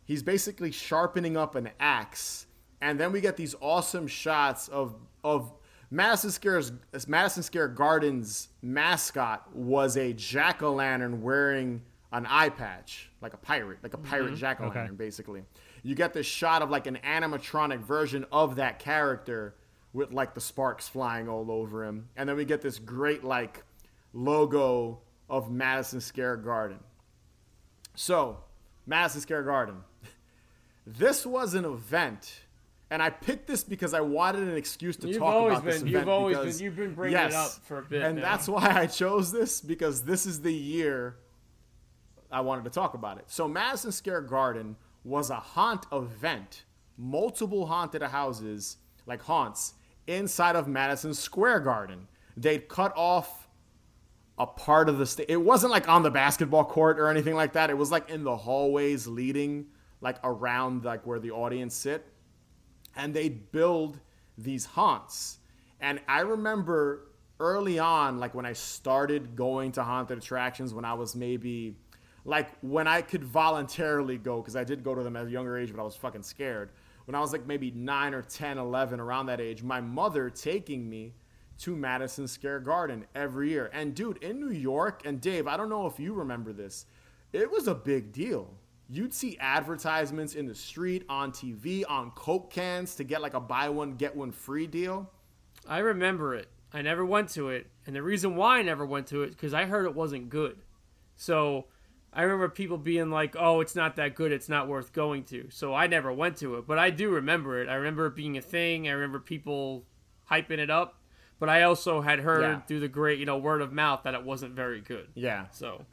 He's basically sharpening up an axe, and then we get these awesome shots of of Madison Square's Madison Square Gardens mascot was a jack o' lantern wearing an eye patch, like a pirate, like a mm-hmm. pirate jack o' lantern, Okay. basically. You get this shot of like an animatronic version of that character with like the sparks flying all over him. And then we get this great like logo of Madison Square Garden. So, Madison Square Garden. This was an event, and I picked this because I wanted an excuse to You've talk about this been- event. you've always because- been- you've been bringing it up for a bit and now. that's why I chose this because this is the year I wanted to talk about it. So Madison Scare Garden was a haunt event, multiple haunted houses, like haunts, inside of Madison Square Garden. They'd cut off a part of the state. It wasn't like on the basketball court or anything like that. It was like in the hallways leading like around like where the audience sit. And they'd build these haunts. And I remember early on, like when I started going to haunted attractions when I was maybe like when I could voluntarily go, because I did go to them at a younger age, but I was fucking scared. When I was like maybe 9 or 10, 11, around that age, my mother taking me to Madison Square Garden every year. And dude, in New York, and Dave, I don't know if you remember this, it was a big deal. You'd see advertisements in the street, on TV, on Coke cans to get like a buy one, get one free deal. I remember it. I never went to it, and the reason why I never went to it because I heard it wasn't good. So I remember people being like, "Oh, it's not that good. It's not worth going to." So I never went to it, but I do remember it. I remember it being a thing. I remember people hyping it up. but I also had heard Yeah. through the great you know word of mouth that it wasn't very good. Yeah. So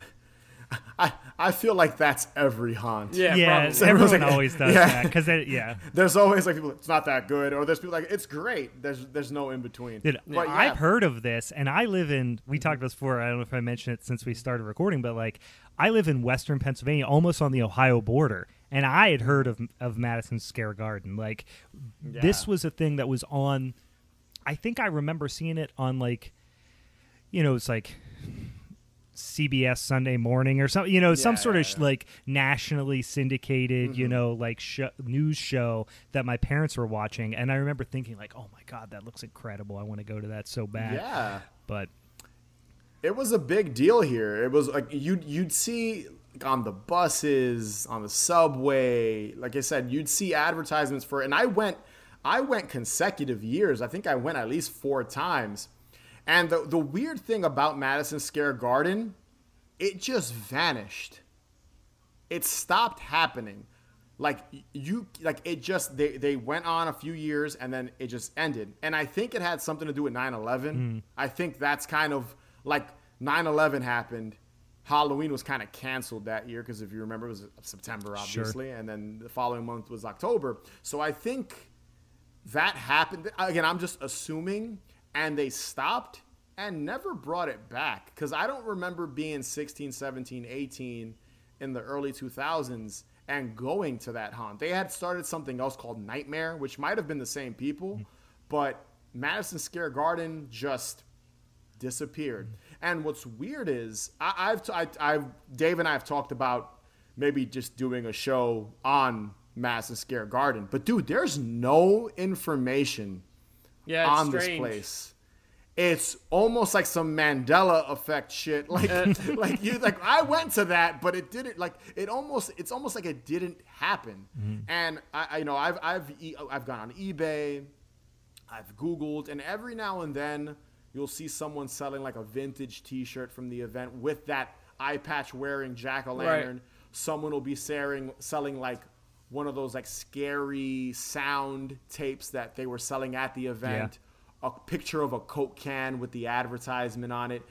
I, I feel like that's every haunt. yeah, yeah, probably. Everyone's everyone like, always does yeah. that because yeah. There's always like people, it's not that good, or there's people like it's great. There's there's no in between. Dude, But yeah, I've heard of this, and I live in. We mm-hmm. talked about this before. I don't know if I mentioned it since we started recording, but like, I live in Western Pennsylvania, almost on the Ohio border, and I had heard of of Madison Scare Garden. Like, this was a thing that was on. I think I remember seeing it on like, you know, it's like CBS Sunday Morning or something. You know, some sort yeah, of sh yeah. like nationally syndicated, you mm-hmm. know, like sh- news show that my parents were watching, and I remember thinking like, "Oh my god, that looks incredible! I want to go to that so bad." Yeah. But it was a big deal here. It was like you'd you'd see on the buses, on the subway. Like I said, you'd see advertisements for. it. And I went, I went consecutive years. I think I went at least four times. And the the weird thing about Madison Square Garden, it just vanished. It stopped happening. Like you, like it just they they went on a few years and then it just ended. And I think it had something to do with 9/11. Hmm. I think that's kind of like 9/11 happened. Halloween was kind of canceled that year because if you remember, it was uh, September, Sure. obviously, and then the following month was October. So I think that happened. Again, I'm just assuming, and they stopped and never brought it back because I don't remember being 16, 17, 18 in the early 2000s and going to that haunt. They had started something else called Nightmare, which might have been the same people, mm-hmm. but Madison Square Garden just disappeared. And what's weird is I, I've t- I, I've Dave and I have talked about maybe just doing a show on Madison Square Garden, but dude, there's no information Yeah, on this place. It's almost like some Mandela effect shit. Like, uh, like you, like I went to that, but it didn't. Like, it almost, it's almost like it didn't happen. Mm-hmm. And I, I, you know, I've, I've, e- I've gone on eBay, I've Googled, and every now and then you'll see someone selling like a vintage T-shirt from the event with that eye patch wearing jack o' lantern. Someone will be selling, selling like one of those like scary sound tapes that they were selling at the event. A picture of a Coke can with the advertisement on it.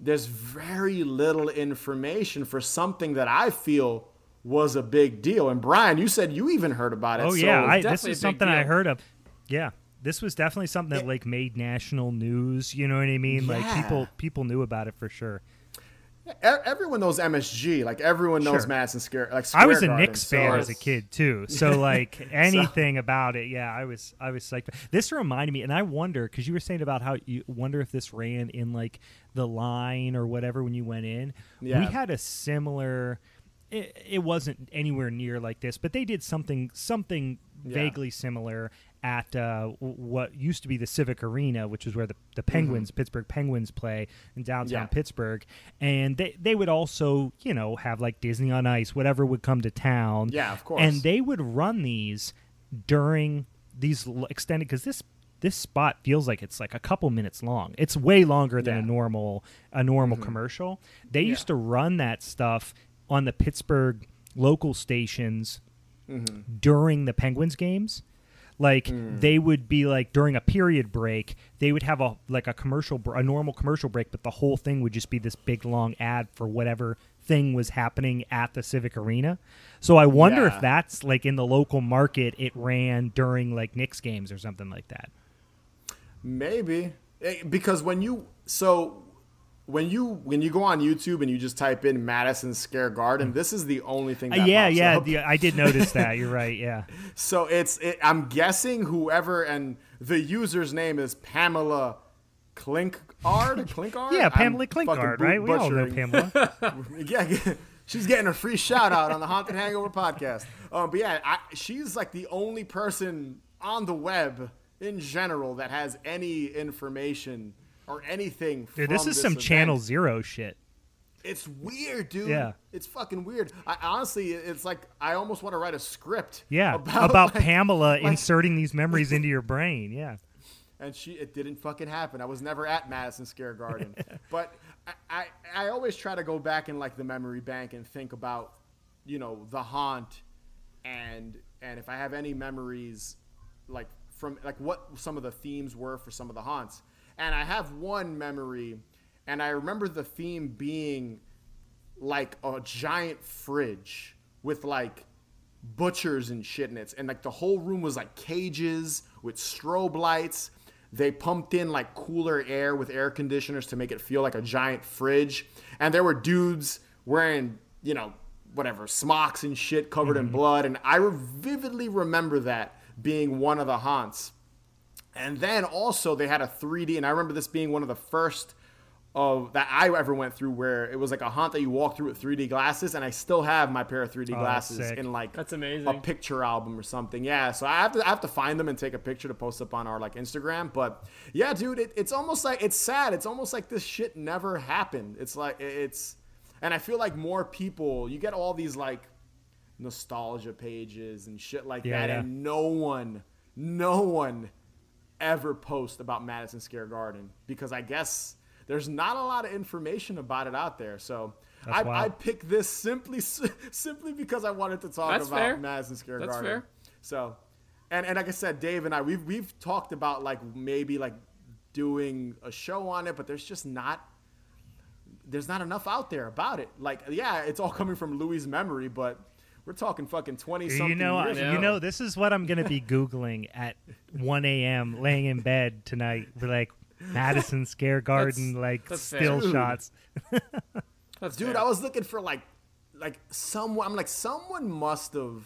There's very little information for something that I feel was a big deal. And Brian, you said you even heard about it. oh so- yeah, I, this is something I heard of. Yeah, this was definitely something that like made national news. You know what I mean? Like Yeah. people people knew about it for sure. Everyone knows MSG. Like everyone knows Sure. Madison Square. Like I was a Square Garden, Knicks so- fan as a kid too, so like anything about it, yeah, I was I was psyched. This reminded me, and I wonder because you were saying about how you wonder if this ran in like the line or whatever when you went in. Yeah. We had a similar. It, it wasn't anywhere near like this, but they did something something Yeah. vaguely similar at uh, what used to be the Civic Arena, which is where the, the Mm-hmm. Penguins, Pittsburgh Penguins, play in downtown Yeah. Pittsburgh. And they, they would also, you know, have like Disney on Ice, whatever would come to town. Yeah, of course. And they would run these during these extended, because this this spot feels like it's like a couple minutes long. It's way longer than a Yeah. Mm-hmm. normal a normal commercial. They used to run that stuff on the Pittsburgh local stations Mm-hmm. during the Penguins games. Like Mm. they would be like during a period break, they would have a like a commercial, br- a normal commercial break, but the whole thing would just be this big long ad for whatever thing was happening at the Civic Arena. So I wonder Yeah. if that's like in the local market, it ran during like Knicks games or something like that. Maybe Eh, because when you so when you when you go on YouTube and you just type in Madison Square Garden, this is the only thing. Uh, yeah, pops yeah, the- I did notice that. You're right. Yeah. So it's it, I'm guessing whoever and the user's name is Pamela Clinkard. Clinkard. Yeah, I'm Pamela Clinkard, right? We all know. Pamela. yeah, she's getting a free shout out on the Haunted Hangover podcast. Um, but yeah, I, she's like the only person on the web in general that has any information or anything. Dude, this is some event. Channel Zero shit. It's weird, dude. Yeah. it's fucking weird. I honestly, it's like I almost want to write a script. Yeah, about, about, like- Pamela like- inserting these memories into your brain. Yeah. and she it didn't fucking happen. I was never at Madison Square Garden, but I, I I always try to go back in like the memory bank and think about you know the haunt and and if I have any memories like from like what some of the themes were for some of the haunts. And I have one memory, and I remember the theme being like a giant fridge with like butchers and shit in it. And like the whole room was like cages with strobe lights. They pumped in like cooler air with air conditioners to make it feel like a giant fridge. And there were dudes wearing, you know, whatever, smocks and shit covered in mm-hmm. blood. And I vividly remember that being one of the haunts. And then also they had a 3D, and I remember this being one of the first of that I ever went through where it was like a haunt that you walk through with 3D glasses, and I still have my pair of 3D Oh, glasses sick. in like That's amazing. a picture album or something. Yeah, so I have to I have to find them and take a picture to post up on our like Instagram. But yeah, dude, it, it's almost like it's sad. It's almost like this shit never happened. It's like it's, and I feel like more people. You get all these like nostalgia pages and shit like Yeah, that, yeah. and no one, no one ever post about Madison Square Garden because I guess there's not a lot of information about it out there. So I, wild. I picked this simply simply because I wanted to talk That's about fair. Madison Square That's Garden. fair. So, and and like I said, Dave and I we've we've talked about like maybe like doing a show on it, but there's just not there's not enough out there about it. Like, yeah, it's all coming from Louis' memory, but we're talking fucking twenty something. You know, years you know, this is what I'm gonna be googling at 1 a.m. laying in bed tonight. Be like Madison Square Garden, like that's still Dude. shots. That's dude fair. i was looking for like like someone i'm like someone must have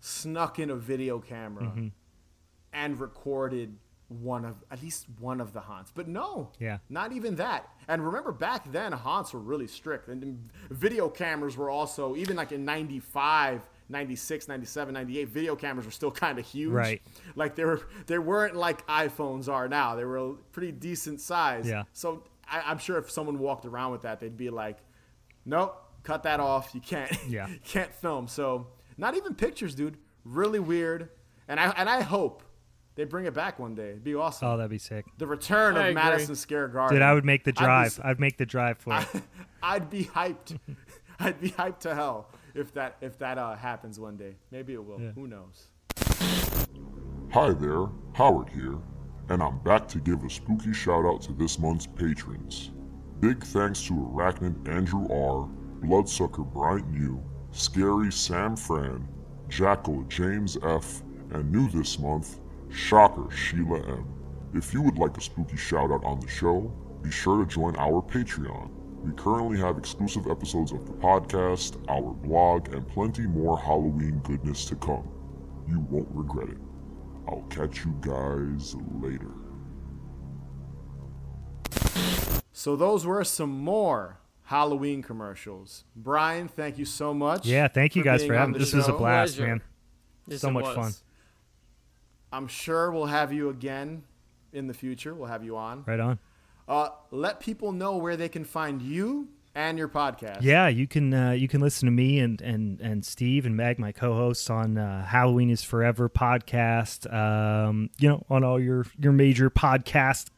snuck in a video camera Mm-hmm. and recorded one of at least one of the haunts but no Yeah. not even that. And remember back then haunts were really strict. And video cameras were also even like in 95 96 97 98 video cameras were still kind of huge. Right. like they were they weren't like iphones are now. They were a pretty decent size. Yeah. so I, i'm sure if someone walked around with that they'd be like nope cut that off. You can't Yeah. you can't film. So not even pictures dude. Really weird. And i and i hope they bring it back one day it'd be awesome Oh, that'd be sick. the return I of agree. madison square garden Dude, I would make the I'd be drive. s- I'd make the drive for it. I'd be hyped. I'd be hyped to hell if that if that uh, happens one day. Maybe it will. Who knows? Hi there, Howard here, and I'm back to give a spooky shout out to this month's patrons. Big thanks to Arachnid Andrew R, Bloodsucker Bryant U, Scary Sam Fran, Jackal James F, and new this month, Shocker Sheila M. If you would like a spooky shout out on the show, be sure to join our Patreon. We currently have exclusive episodes of the podcast, our blog, and plenty more Halloween goodness to come. You won't regret it. I'll catch you guys later. So those were some more Halloween commercials. Brian, thank you so much. Yeah, thank you guys for having the This was a blast, Pleasure. man. Yes, so much was. fun. I'm sure we'll have you again in the future. We'll have you on. Right on. Uh, let people know where they can find you and your podcast. Yeah, you can uh, you can listen to me and and and Steve and Meg, my co-hosts, on uh, Halloween is Forever podcast. Um, you know, on all your your major podcast.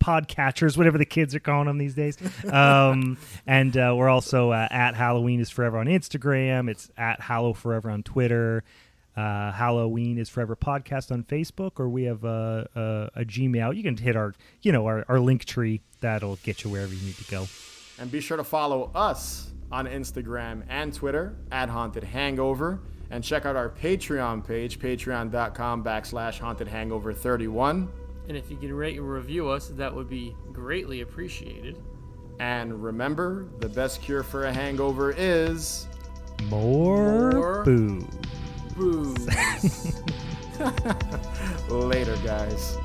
Podcatchers, whatever the kids are calling them these days, um, and uh, we're also uh, at Halloween is Forever on Instagram. It's at Hallow Forever on Twitter. Uh, Halloween is Forever podcast on Facebook, or we have a, a, a Gmail. You can hit our you know our, our link tree. That'll get you wherever you need to go. And be sure to follow us on Instagram and Twitter at Haunted Hangover. And check out our Patreon page, patreon.com backslash haunted hangover 31. And if you can rate and review us, that would be greatly appreciated. And remember, the best cure for a hangover is More, More booze. Booze. later, guys.